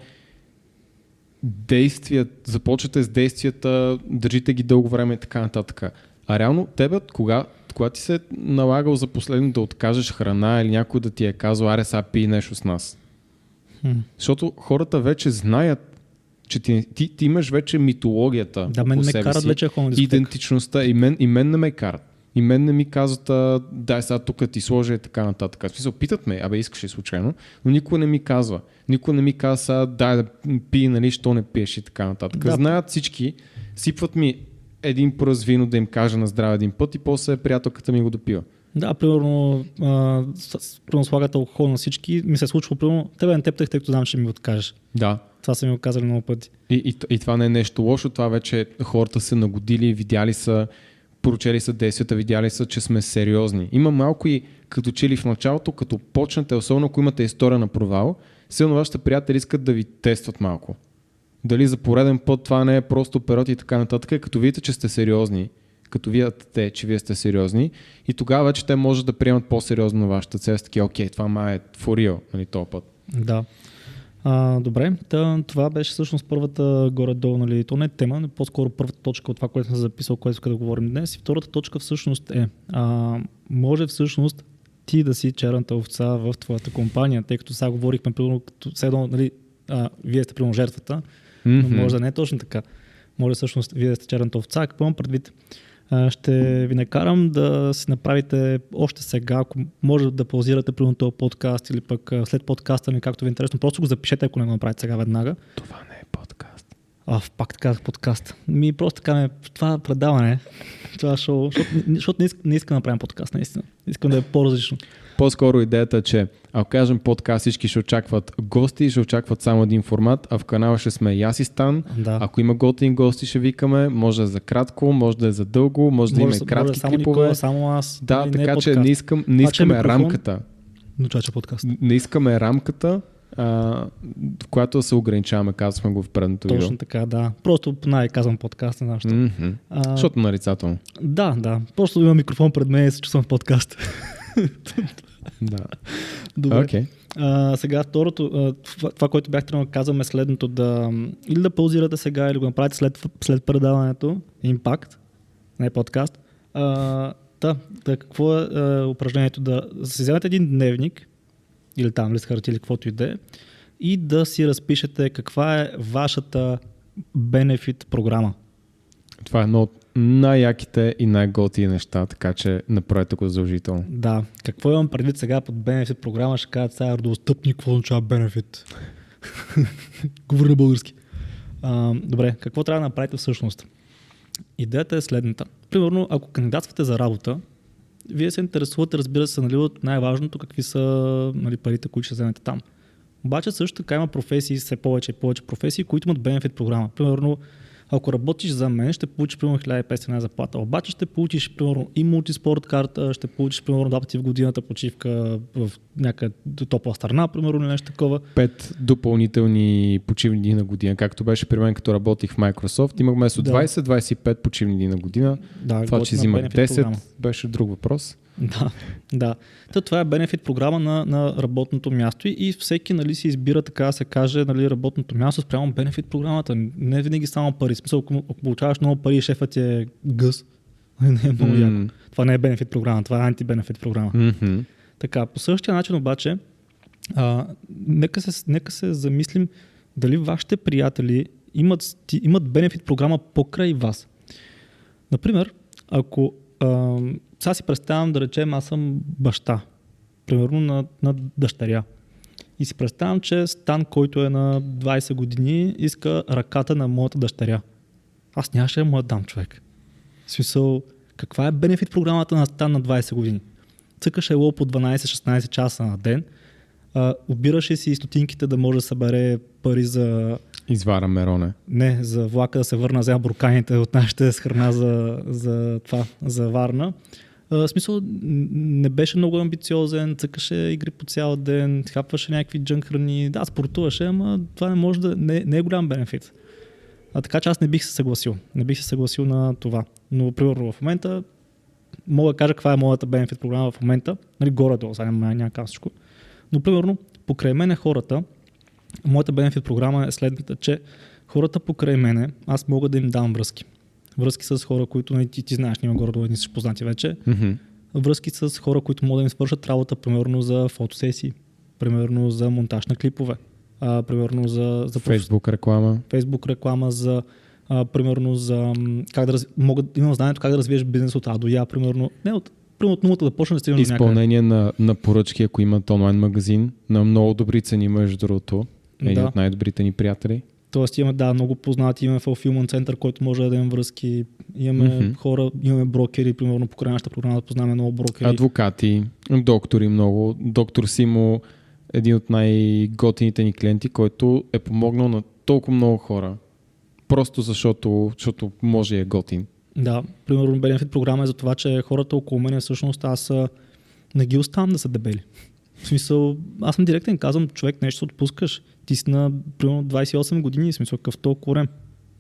действия, започвате с действията, държите ги дълго време и така нататък. А реално тебе, кога, кога ти се е налагал за последно да откажеш храна или някой да ти е казал, аре сега пий нещо с нас? Хм. Защото хората вече знаят, че ти, ти, ти имаш вече митологията Да, мен ме карат си, вече дискотека. идентичността. И мен, и мен не ме карат. И мен не ми казват, а, дай сега тук ти сложа и така нататък. В смисъл, питат ме, абе искаш ли случайно, но никой не ми казва. Никой не ми казва, сега, дай да пи, нали, що не пиеш и така нататък. Да. Знаят всички, сипват ми един пръст вино да им кажа на здраве един път и после приятелката ми го допива. Да, примерно, а, примерно слагат алкохол на всички. Ми се е случва, примерно, тебе не тептах, тъй като знам, че ми откажеш. Да. Това са ми го казали много пъти. И, и, и това не е нещо лошо, това вече хората са нагодили, видяли са, прочели са действията, видяли са, че сме сериозни. Има малко и като че ли в началото, като почнете, особено ако имате история на провал, силно вашите приятели искат да ви тестват малко. Дали за пореден път това не е просто период и така нататък, и като видите, че сте сериозни, като видят те, че вие сте сериозни, и тогава вече те може да приемат по-сериозно вашата цел. С такива, окей, това ма е for real, нали, този път. Да. А, добре, Та, това беше всъщност първата горе-долу, нали, то не е тема, но по-скоро първата точка от това, което съм записал, което иска да говорим днес. И втората точка всъщност е, а, може всъщност ти да си черната овца в твоята компания, тъй като сега говорихме, примерно, като едно, нали, а, вие сте примерно жертвата, но Мгм. може да не е точно така. Може всъщност вие да сте черната овца. Какво имам предвид? Ще ви накарам да си направите още сега, ако може да паузирате примерно този подкаст или пък след подкаста ми, както ви е интересно, просто го запишете, ако не го направите сега веднага. Това не е подкаст. А, пак така подкаст. Ми просто така това предаване, това шоу, защото, защото не, искам, не искам да направим подкаст, наистина. Искам да е по-различно. По-скоро идеята е, че ако кажем подкаст, всички ще очакват гости, ще очакват само един формат, а в канала ще сме и аз и Стан. Да. Ако има готини гости, ще викаме. Може да е за кратко, може да е за дълго, може да има и може кратки само клипове. Никола, само аз. Да, нали, не е така че подкаст. не, искам, не е искаме микрофон. рамката. Но това, че е подкаст. Не искаме рамката, а, в която да се ограничаваме, казахме го в предното видео. Точно така, да. Просто най казвам подкаст, не знам защо. Мгм. А, Защото нарицателно. Да, да. Просто има микрофон пред мен и се чувствам в подкаст. (laughs) (laughs) Да. Добре. Окей. А, сега второто, това, това, което бях трябвало да казвам е следното, да или да паузирате сега, или го направите след, след предаването, импакт, не подкаст. А, та, та, какво е а, упражнението? Да си вземете един дневник, или там лист хартия, или каквото и да е, и да си разпишете каква е вашата бенефит програма. Това е едно от най-яките и най-готини неща, така че направете го задължително. Да, какво имам предвид сега под бенефит програма, ще кажат сега родостъпни, какво означава бенефит. (laughs) Говори на български. А, добре, какво трябва да направите всъщност? Идеята е следната. Примерно, ако кандидатствате за работа, вие се интересувате, разбира се, нали, от най-важното, какви са нали, парите, които ще вземете там. Обаче също така има професии, все повече и повече професии, които имат бенефит програма. Примерно, ако работиш за мен, ще получиш примерно 1500 на заплата. Обаче ще получиш примерно и мултиспорт карта, ще получиш примерно два пъти в годината почивка в някъде топла страна, примерно или нещо такова. Пет допълнителни почивни дни на година, както беше при мен, като работих в Microsoft. Имах вместо Да. 20-25 почивни дни на година. Да, Това, че взимах бенефит 10, програма. беше друг въпрос. (laughs) Да, да. Та, това е бенефит програма на, на работното място и, и всеки нали, си избира, така да се каже, нали, работното място спрямо бенефит програмата. Не винаги само пари. Смисъл, ако, ако получаваш много пари и шефът ти е гъс, (laughs) не е много М. яко. Това не е бенефит програма, това е антибенефит програма. Мгм. Така, по същия начин обаче, а, нека, се, нека се замислим дали вашите приятели имат, имат бенефит програма покрай вас. Например, ако а, сега си представям да речем аз съм баща, примерно на, на дъщеря. И си представям, че Стан, който е на 20 години, иска ръката на моята дъщеря. Аз нямаше да му я дам човек. В смисъл, каква е бенефит програмата на Стан на 20 години? цъкаше ело по 12-16 часа на ден, а, обираше си стотинките да може да събере пари за, Извара Мероне. не, за влака да се върна, взема бурканите от нашите с храна за, за това, за Варна. В смисъл, не беше много амбициозен, цъкаше игри по цял ден, хапваше някакви джънк храни. Да, спортуваше, ама това не може да, не, не е голям бенефит. А така че аз не бих се съгласил. Не бих се съгласил на това. Но, примерно, в момента мога да кажа каква е моята бенефит програма в момента. Нали, горе-долу, сега няма, всичко. Но, примерно, покрай мене хората, моята бенефит програма е следната, че хората покрай мене, аз мога да им дам връзки. Връзки с хора, които нали, ти, ти знаеш, има горе-долу едни си познати вече. Връзки с хора, които могат да им свършат работа, примерно за фотосесии, примерно за монтаж на клипове, а, примерно за, за Фейсбук реклама. Facebook реклама за а, примерно за как да раз... могат, имам знанието как да развиеш бизнес от А до Я, примерно. Не от, примерно от нулата да почне да някъде. Изпълнение на, на поръчки, ако имат онлайн магазин, на много добри цени, между другото. Един Да. от най-добрите ни приятели. Тоест имаме да, много познати, имаме fulfillment център, който може да дадем връзки, имаме Мгм. хора, имаме брокери, примерно покрай нашата програма да познаваме много брокери. Адвокати, доктори много. Доктор Симо, един от най-готините ни клиенти, който е помогнал на толкова много хора. Просто защото, защото може и е готин. Да, примерно Benefit програма е за това, че хората около мен всъщност аз не ги оставам да са дебели. В смисъл, аз съм директен, казвам, човек, нещо отпускаш. Ти си на примерно 28 години, смисъл какъв толкова корем.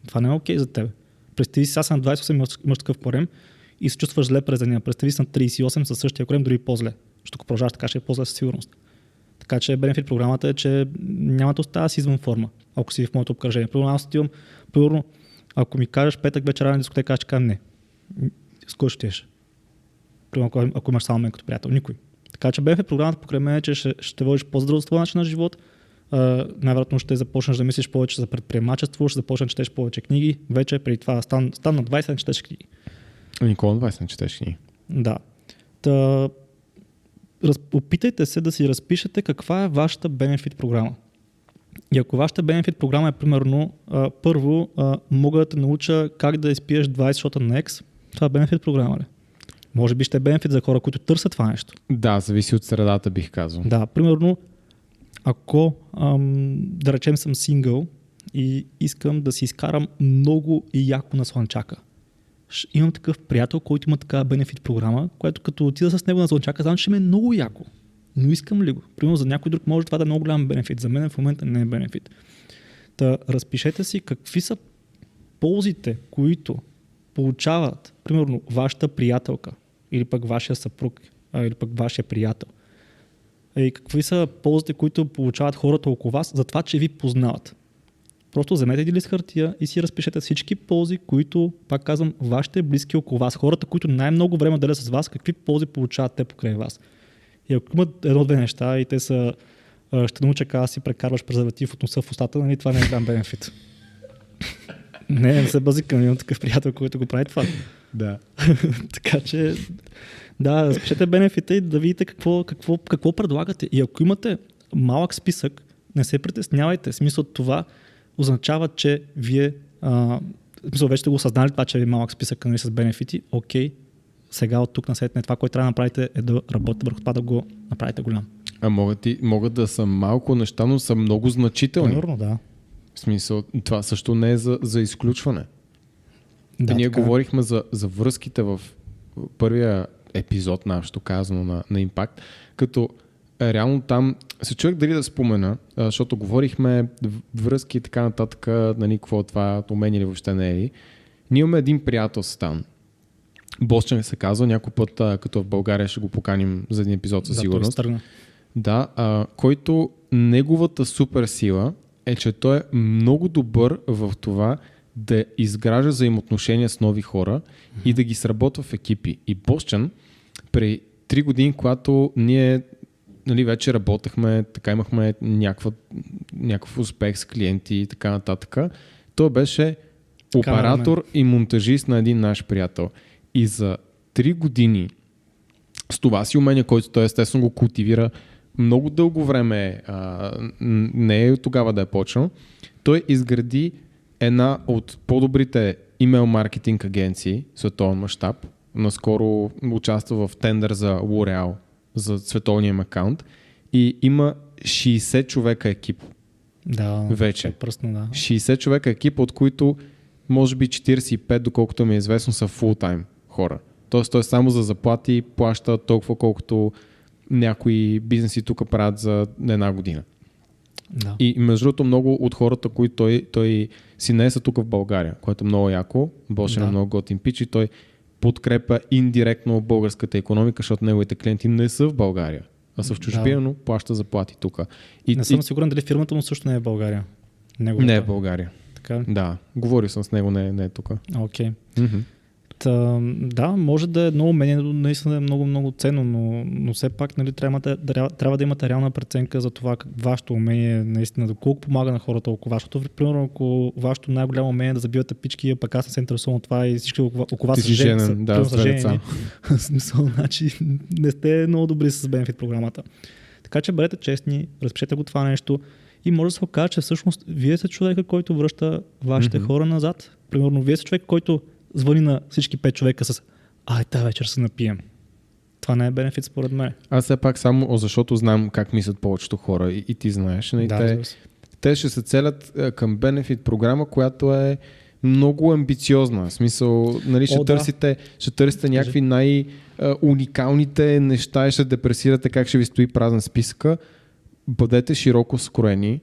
Това не е окей за теб. Представи си, сега съм на 28 имаш, такъв корем и се чувстваш зле през деня. Представи си на 38 със същия корем, дори по-зле. Защото продължаваш така, ще е по-зле със сигурност. Така че бенефит програмата е, че няма да оставя си извън форма, ако си в моето обкръжение. Примерно аз отивам, примерно, ако ми кажеш петък вечера на дискотека, аз ще кажа не. С кой ще? Примерно, ако, ако имаш само мен като приятел, никой. Така че бенефит програмата покрай мен е, че ще, ще водиш по-здравословен начин на живот. Най-вероятно ще започнеш да мислиш повече за предприемачество, ще започнеш да четеш повече книги. Вече преди това стан, стан на 20 не четеш книги. Никола 20 не четеш книги. Да. Та, раз, опитайте се да си разпишете каква е вашата бенефит програма. И ако вашата бенефит програма е примерно, а, първо а, мога да те науча как да изпиеш 20 шота на X, това е бенефит програма ли? Може би ще е бенефит за хора, които търсят това нещо. Да, зависи от средата, бих казал. Да, примерно, ако ам, да речем съм сингъл и искам да си изкарам много и яко на слънчака. Имам такъв приятел, който има такава бенефит програма, която като отида с него на слънчака, знам, че ми е много яко. Но искам ли го? Примерно за някой друг може това да е много голям бенефит. За мен в момента не е бенефит. Та разпишете си какви са ползите, които получават, примерно, вашата приятелка или пък вашия съпруг, или пък вашия приятел. И какви са ползите, които получават хората около вас за това, че ви познават. Просто вземете един лист хартия и си разпишете всички ползи, които, пак казвам, вашите близки около вас, хората, които най-много време делят с вас, какви ползи получават те покрай вас. И ако имат едно-две неща и те са ще науча как си прекарваш презерватив от носа в устата, нали, това не е голям бенефит. (laughs) не, не се базикам, имам такъв приятел, който го прави това. Да. (laughs) така че, да, разпишете бенефита и да видите какво, какво, какво предлагате. И ако имате малък списък, не се притеснявайте. В смисъл това означава, че вие, а, смисъл вече сте го осъзнали това, че е малък списък нали, с бенефити. Окей, сега от тук на сетне това, което трябва да направите е да работите върху това да го направите голям. А могат, и, могат да са малко неща, но са много значителни. Примерно, да. В смисъл, това също не е за, за изключване. да Да, ние така е. говорихме за, за връзките в първия епизод, нашето казано на, на Impact, като е, реално там се чух дали да спомена, защото говорихме връзки и така нататък, нали, какво е това, умение ли въобще не е ли. Ние имаме един приятел с там. Босчен се казва, някой път, а, като в България ще го поканим за един епизод със да, той сигурност. изтръгна. Да, а, който неговата супер сила е, че той е много добър в това да изгражда взаимоотношения с нови хора и да ги сработва в екипи. И Босчан, при три години, когато ние нали, вече работехме, така имахме някаква, някакъв успех с клиенти и така нататък, той беше оператор и монтажист на един наш приятел. И за три години с това си умение, който той естествено го култивира много дълго време, а, не е тогава да е почнал, той изгради една от по-добрите имейл маркетинг агенции, световен мащаб. Наскоро участва в тендър за L'Oreal, за световния им акаунт и има 60 човека екип. Да, Вече. Пръсно, да. 60 човека екип, от които може би 45, доколкото ми е известно, са фултайм хора. Тоест той само за заплати плаща толкова, колкото някои бизнеси тук правят за една година. да. И между другото много от хората, които той, той си не са тук в България, което е много яко. Боше Да. е много готин пич и той подкрепя индиректно българската економика, защото неговите клиенти не са в България, а са в чужбина, Да. но плаща заплати тук. И, Не съм и, сигурен дали фирмата му също не е в България. Неговата. не е в България. Така? Да, говорил съм с него, не, не е тук. Окей. Mm-hmm. Та, да, може да е едно умение, наистина е много, много ценно, но, но все пак нали, трябва, да, трябва, да имате реална преценка за това как вашето умение наистина, доколко помага на хората около. Защото, примерно, ако вашето най-голямо умение е да забивате пички, пък аз не се интересувам от това и всички около, около вас са женен, да, са деца. (laughs) В смисъл, значи не сте много добри с бенефит програмата. Така че бъдете честни, разпишете го това нещо и може да се окаже, че всъщност вие сте човека, който връща вашите Мгм. хора назад. Примерно, вие сте човек, който звъни на всички пет човека с Ай, тази вечер се напием. Това не е бенефит според мен. Аз все пак само, защото знам как мислят повечето хора и, и ти знаеш. Нали, Да, те, разбира се. те ще се целят е, към бенефит програма, която е много амбициозна. В смисъл, нали, ще, О, да. търсите, ще търсите някакви най-уникалните неща и ще депресирате как ще ви стои празен списъка. Бъдете широко скроени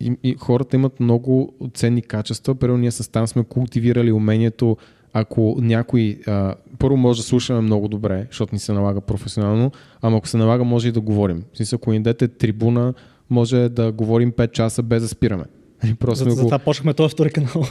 и, и хората имат много ценни качества. Първо ние с там сме култивирали умението ако някой, а, първо може да слушаме много добре, защото ни се налага професионално, ама ако се налага може и да говорим. В смисъл, ако ни дадете трибуна, може да говорим 5 часа без да спираме. (laughs) Просто За, за го това почнахме този втори канал.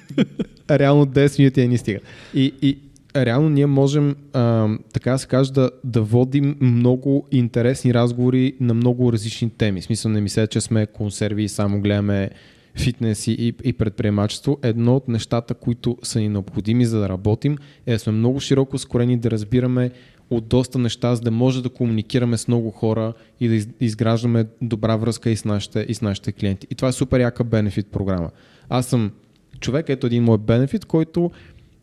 (laughs) реално 10 минути не ни стига. И, и реално ние можем, а, така да се каже, да, да водим много интересни разговори на много различни теми. В смисъл не мисля, че сме консерви и само гледаме фитнес и, и, предприемачество. Едно от нещата, които са ни необходими за да работим, е да сме много широко скорени да разбираме от доста неща, за да може да комуникираме с много хора и да из- изграждаме добра връзка и с, нашите, и с нашите клиенти. И това е супер яка бенефит програма. Аз съм човек, ето един мой бенефит, който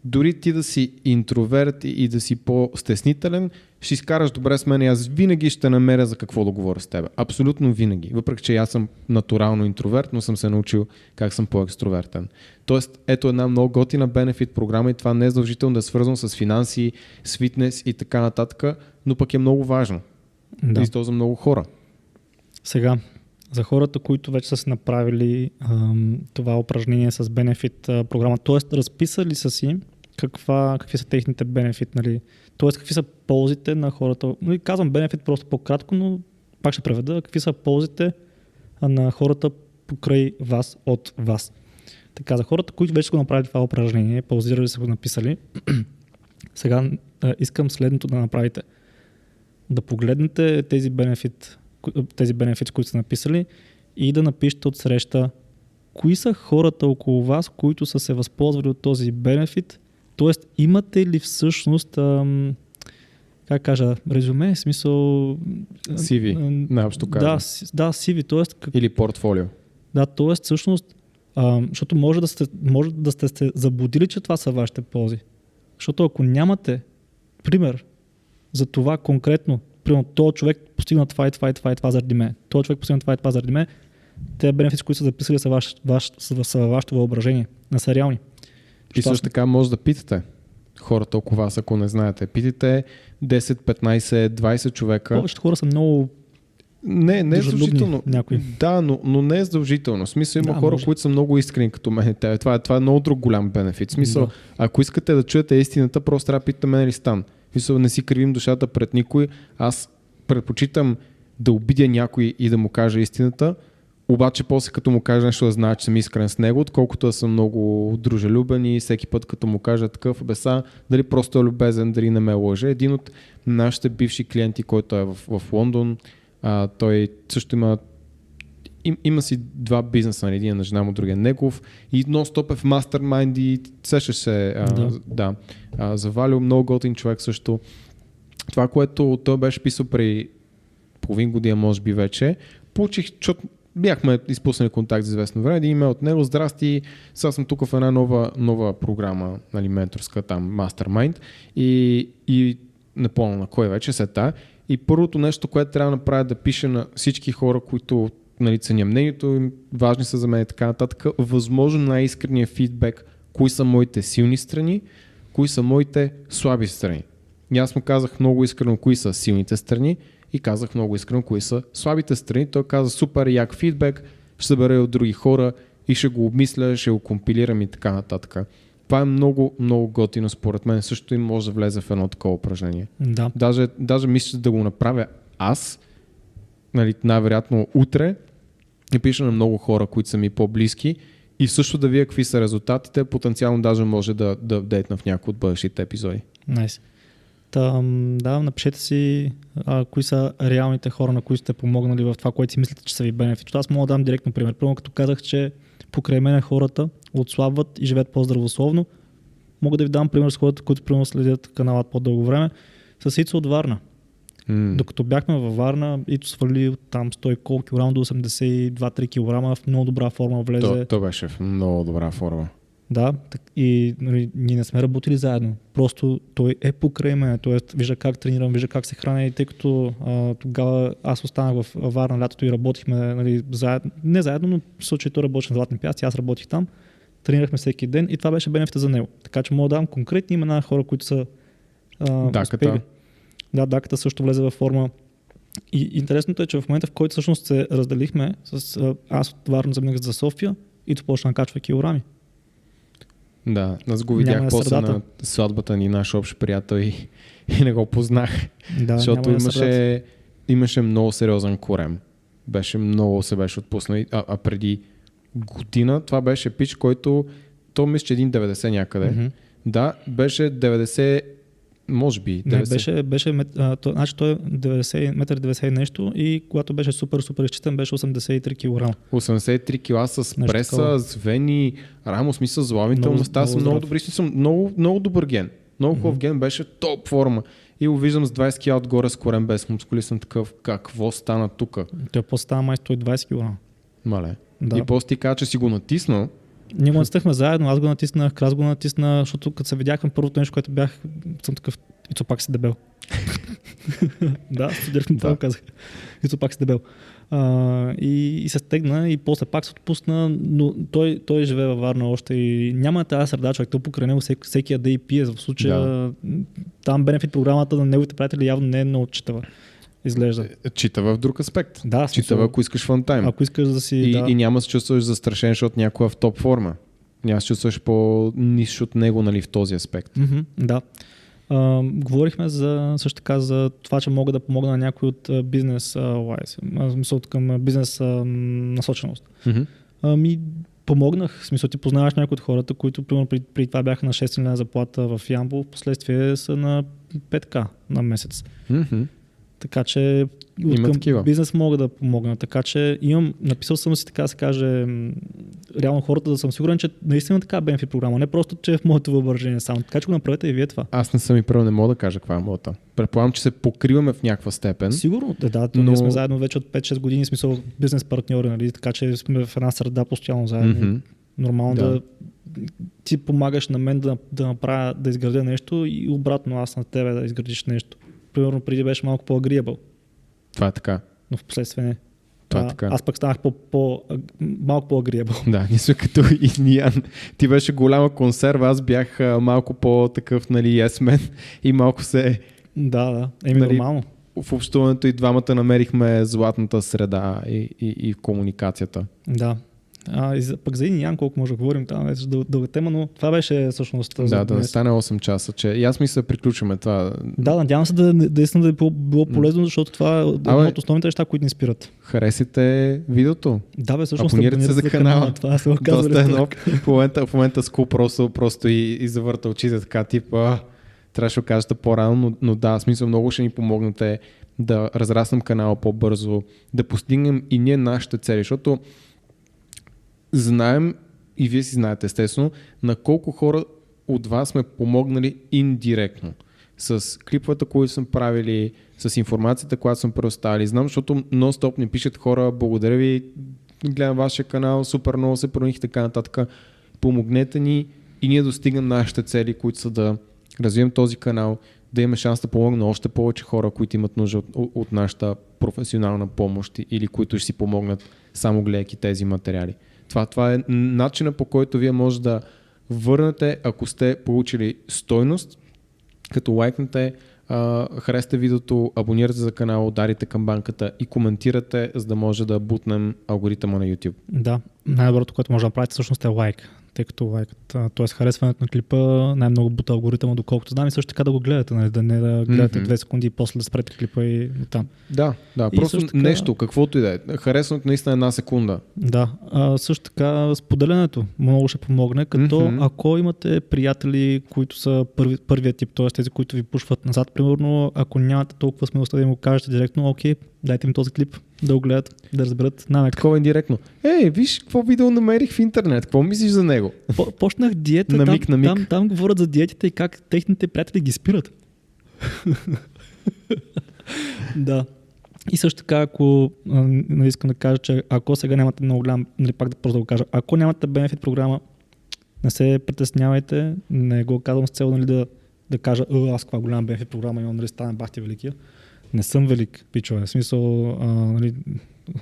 дори ти да си интроверт и, да си по-стеснителен, ще изкараш добре с мен и аз винаги ще намеря за какво да говоря с теб. Абсолютно винаги. Въпреки, че аз съм натурално интроверт, но съм се научил как съм по-екстровертен. Тоест, ето една много готина бенефит програма и това не е задължително да е свързано с финанси, с фитнес и така нататък, но пък е много важно. Да. И то за много хора. Сега, за хората, които вече са си направили ам, това упражнение с бенефит програма, т.е. разписали са си каква, какви са техните бенефит, нали? т.е. какви са ползите на хората. Нали, казвам бенефит просто по-кратко, но пак ще преведа какви са ползите на хората покрай вас, от вас. Така, за хората, които вече го направили това упражнение, паузирали са го написали, (clears throat) сега искам следното да направите. Да погледнете тези бенефит, тези бенефити, които са написали и да напишете от среща кои са хората около вас, които са се възползвали от този бенефит Тоест, имате ли всъщност, ам, как кажа, резюме, смисъл... CV, наобщо казвам. Да, да, CV, т.е. Как... Или портфолио. Да, т.е. всъщност, ам, защото може да, сте, може да сте се заблудили, че това са вашите ползи. Защото ако нямате пример за това конкретно, примерно, този човек постигна това и това и това и това заради мен, този човек постигна това и това заради мен, те бенефити, които са записали са, ваш, ваш, са, са вашето въображение, не са реални. И също така може да питате хората около вас, ако не знаете. Питайте 10, 15, 20 човека. Повечето хора са много не, не е задължително. Някой. Да, но, но не е задължително. В смисъл има да, хора, може. които са много искрени като мен. Това е, това е много друг голям бенефит. В смисъл, да. ако искате да чуете истината, просто трябва да питате мен или стан. В смисъл, не си кривим душата пред никой. Аз предпочитам да обидя някой и да му кажа истината, обаче после като му кажа нещо да знае, че съм искрен с него, отколкото да съм много дружелюбен и всеки път като му кажа такъв беса, дали просто е любезен, дали не ме лъже. Един от нашите бивши клиенти, който е в, в Лондон, а, той също има им, има си два бизнеса, нали, един е на жена му, другия негов и нон-стоп е в мастермайнд и сещаш се а, да. да а, завалил много готин човек също. Това, което той беше писал при половин година, може би вече, получих, защото бяхме изпуснали контакт за известно време, един имейл от него, здрасти, сега съм тук в една нова, нова програма, нали, менторска там, Mastermind и, и напълно на кой вече се та. И първото нещо, което трябва да направя да пише на всички хора, които нали, ценя мнението им, важни са за мен и така нататък, възможно най-искрения фидбек, кои са моите силни страни, кои са моите слаби страни. И аз му казах много искрено кои са силните страни и казах много искрено кои са слабите страни. Той каза супер як фидбек, ще събера от други хора и ще го обмисля, ще го компилирам и така нататък. Това е много, много готино според мен. Също и може да влезе в едно такова упражнение. Да. Даже, даже мисля да го направя аз, нали, най-вероятно утре, и пиша на много хора, които са ми по-близки и също да вие какви са резултатите, потенциално даже може да, да дейтна в някои от бъдещите епизоди. Nice. Та, да, напишете си а, кои са реалните хора, на които сте помогнали в това, което си мислите, че са ви бенефит. Аз мога да дам директно пример. Първо, като казах, че покрай мен хората отслабват и живеят по-здравословно, мога да ви дам пример с хората, които примерно следят каналът по-дълго време, с Ицо от Варна. Mm. Докато бяхме във Варна, Ито свали от там 100 колко килограма до 82-3 кг в много добра форма влезе. То, то беше в много добра форма. Да, и нали, ние не сме работили заедно. Просто той е покрай мен, т.е. вижда как тренирам, вижда как се храня и тъй като а, тогава аз останах в Варна лятото и работихме нали, заедно, не заедно, но в случай той работеше на Златни пясти, аз работих там, тренирахме всеки ден и това беше бенефита за него. Така че мога да дам конкретни имена на хора, които са а, даката. Успели. Да, даката също влезе във форма. И интересното е, че в момента, в който всъщност се разделихме, с, аз от Варна заминах за София и то почна да качва килограми. Да, аз го видях после на сватбата ни, наш общ приятел и, и не го познах. Да, защото имаше, имаше много сериозен корем. Беше много се беше отпуснал. А, а преди година това беше пич, който то мисля, че един 90 някъде. Mm-hmm. Да, беше 90 може би. 90. Не, беше, беше а, то, значи той е 90, метър 90 нещо и когато беше супер, супер изчистен, беше 83 кг. 83 кг с нещо преса, такова. с вени, рамо, смисъл, злавите места са много добри. Смисъл, много, много добър ген. Много хубав mm-hmm. ген беше топ форма. и го виждам с 20 кг отгоре с корен без мускули, съм такъв, какво стана тук? Той после става май 120 кг. Мале. Да. И после ти каза, че си го натиснал. Ние го натиснахме заедно, аз го натиснах, Крас го натисна, защото като се видяхме първото нещо, което бях, съм такъв, Ицо пак си дебел. (laughs) да, директно това Да. казах. Ицо пак си дебел. А, и, и се стегна и после пак се отпусна, но той, той живее във Варна още и няма тази среда, човек, той покрай него всеки, всеки яде и пие. В случая Да. там бенефит програмата на неговите приятели явно не е много читава. Изглежда. Чита в друг аспект. Да, Чита, смисъл, ако искаш фантайм. ако искаш да си... И, да. и няма се чувстваш застрашен, защото някой е в топ форма. Няма се чувстваш по-ниш от него нали, в този аспект. Мгм, да. А, говорихме за, също така за това, че мога да помогна на някой от бизнес в смисъл към бизнес насоченост. Мгм. Ами, помогнах. В смисъл, ти познаваш някои от хората, които примерно при, при това бяха на 6 лена заплата в Ямбол, в последствие са на 5к на месец. Мгм. Така че от към такива. бизнес мога да помогна. Така че имам, написал съм си така да се каже, реално хората да съм сигурен, че наистина така бенефит програма, не просто, че е в моето въображение само. Така че го направете и вие това. Аз не съм и първо, не мога да кажа каква е моята. Предполагам, че се покриваме в някаква степен. Сигурно, да, да. Но... Ние сме заедно вече от 5-6 години, смисъл бизнес партньори, нали? така че сме в една среда постоянно заедно. Мгм. Нормално да. Да. да ти помагаш на мен да, да направя, да изградя нещо и обратно аз на тебе да изградиш нещо. Примерно преди беше малко по-агриабъл, Това е така. но в последствие не. Това е така. Аз пък станах по, по, малко по-агриабъл. Да, ние сме като и Ниан. Ти беше голяма консерва, аз бях малко по-такъв, нали, man и малко се да, да. Еми Нали, нормално. в общуването и двамата намерихме златната среда и, и, и комуникацията. Да. А, и за, пък за Ин и Ян, колко може да говорим, там е дъл, дълга тема, но това беше всъщност Да, да не днес. стане 8 часа, че и аз мисля да приключваме това. Да, надявам се да, да, наистина да е било, било полезно, защото това е едно от основните неща, които ни спират. Харесайте видеото. Да, бе, всъщност Абонирайте се за канала. Това се оказва. Доста е. В момента, в момента Скул просто, просто и, и завърта очите така, типа, трябваше да кажете по-рано, но, но да, смисъл много ще ни помогнете да разраснем канала по-бързо, да постигнем и ние нашите цели, защото знаем и вие си знаете естествено, на колко хора от вас сме помогнали индиректно. С клиповете, които сме правили, с информацията, която сме предоставили. Знам, защото нон-стоп ни пишат хора, благодаря ви, гледам вашия канал, супер много се промених и така нататък. Помогнете ни и ние достигнем нашите цели, които са да развием този канал, да имаме шанс да помогнем още повече хора, които имат нужда от, от нашата професионална помощ или които ще си помогнат само гледайки тези материали. Това, това е начина по който вие може да върнете, ако сте получили стойност, като лайкнете, а, харесате видеото, абонирате за канала, ударите към банката и коментирате, за да може да бутнем алгоритъма на YouTube. Да, най-доброто, което може да направите всъщност е лайк. Тъй като лайкът, т.е. харесването на клипа най-много бута алгоритъма, доколкото знам и също така да го гледате, нали? да не да гледате Мгм. две секунди и после да спрете клипа и там. Да, да, И просто така- нещо, каквото и да е. Харесването наистина е една секунда. Да, а, също така споделянето много ще помогне, като Мгм. ако имате приятели, които са първи, първият тип, т.е. тези, които ви пушват назад, примерно, ако нямате толкова смелостта да им го кажете директно, окей, дайте им този клип, да го гледат, да разберат намек. Такова индиректно. Ей, виж какво видео намерих в интернет. Какво мислиш за него? По- Почнах диета, На там, миг, на миг. Там, там говорят за диетите и как техните приятели ги спират. (laughs) да. И също така, ако нали, искам да кажа, че ако сега нямате много голям, нали, пак да просто да го кажа, ако нямате бенефит програма, не се притеснявайте, не го казвам с цел нали, да, да кажа, «Е, аз каква голяма бенефит програма имам, нали, стана бахти великия. Не съм велик, пичове. В смисъл, а, нали,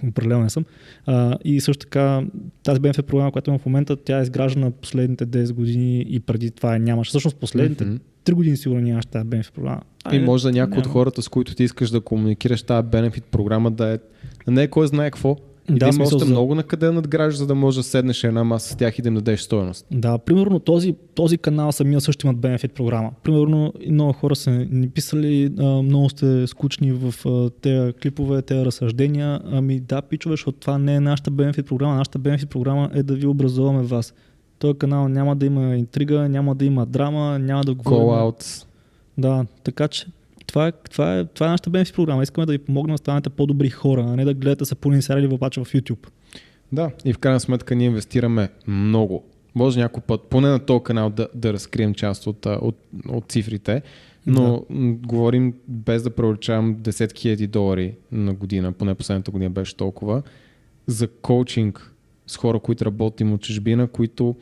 определено не съм. А, и също така, тази BNF програма, която имам в момента, тя е изграждана последните 10 години и преди това я нямаше. Всъщност последните Мгм. 3 години сигурно нямаше тази BNF програма. И може да някой от хората, с които ти искаш да комуникираш тази бенефит програма, да е не е кой знае какво. Да, има смисъл още за- много на къде да надграждаш, за да можеш да седнеш една маса с тях и да им дадеш стоеност. Да, примерно този, този канал самия също имат бенефит програма. Примерно и много хора са ни писали, а, много сте скучни в а, тези клипове, тези разсъждения. Ами да, пичове, защото това не е нашата бенефит програма. Нашата бенефит програма е да ви образуваме вас. Този канал няма да има интрига, няма да има драма, няма да говорим. Call out. Да, така че това е, това е, това е нашата бенефит програма. Искаме да ви помогнем да станете по-добри хора, а не да гледате са пълни сериали обаче в YouTube. Да, и в крайна сметка ние инвестираме много. Може някой път, поне на този канал, да, да разкрием част от, от, от цифрите, Но м, говорим без да преувеличавам десетки хиляди долари на година, поне последната година беше толкова, за коучинг с хора, които работим от чужбина, които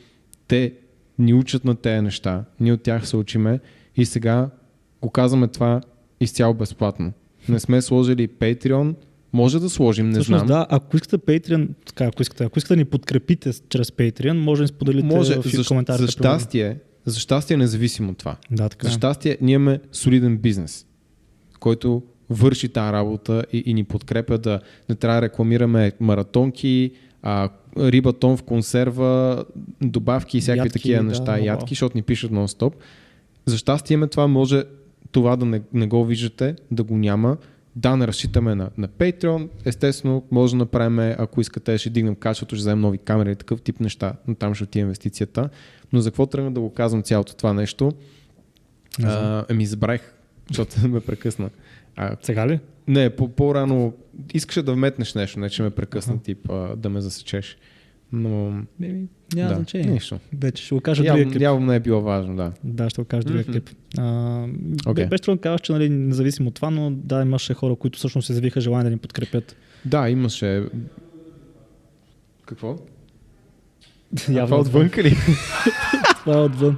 те ни учат на тези неща. Ние от тях се учиме и сега го казваме това изцяло безплатно. Не сме сложили Patreon, може да сложим, не Всъщност, знам. да, ако искате Patreon, така, ако искате, ако искате да ни подкрепите чрез Patreon, може да споделите Може, в за, коментарите. за щастие, за щастие независимо от това. Да, така. За щастие, ние имаме солиден бизнес, който върши тази работа и, и ни подкрепя да не трябва да рекламираме маратонки, а, риба тон в консерва, добавки и всякакви Ядки, такива да, неща, много. ядки, защото ни пишат нон-стоп. За щастие имаме това, може това да не, не го виждате, да го няма. Да, не разчитаме на, на Patreon. Естествено, може да направим, ако искате, ще дигнем качеството, ще вземем нови камери и такъв тип неща, но там ще отиде инвестицията. Но за какво тръгна да го казвам цялото това нещо? А, ами забравих, защото (laughs) ме прекъсна. А, Сега ли? не, по- по-рано искаше да вметнеш нещо, не че ме прекъсна Аха. тип а, да ме засечеш. Но Еми, няма да, значение. нищо. Вече ще го кажа другия Явно, клип. явно не е било важно, да. Да, ще го кажа другия Мгм. клип. А, okay. Беше трудно да кажеш, че нали, независимо от това, но да, имаше хора, които всъщност се завиха желание да ни подкрепят. Да, имаше... Какво? (laughs) Явно това отвънка ли? (laughs) Това е отвън.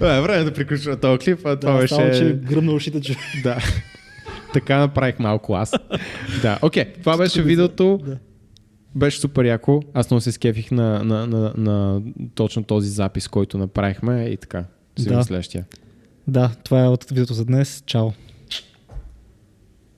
е, време да приключва този клип, а това да, беше... Само, че гръмна ушите, че... Да. (laughs) така направих малко аз. да, окей. Това беше видеото. Да. Беше супер яко. Аз много се скефих на, на, на, на точно този запис, който направихме и така. Да. да. следващия. да, това е от видеото за днес. Чао.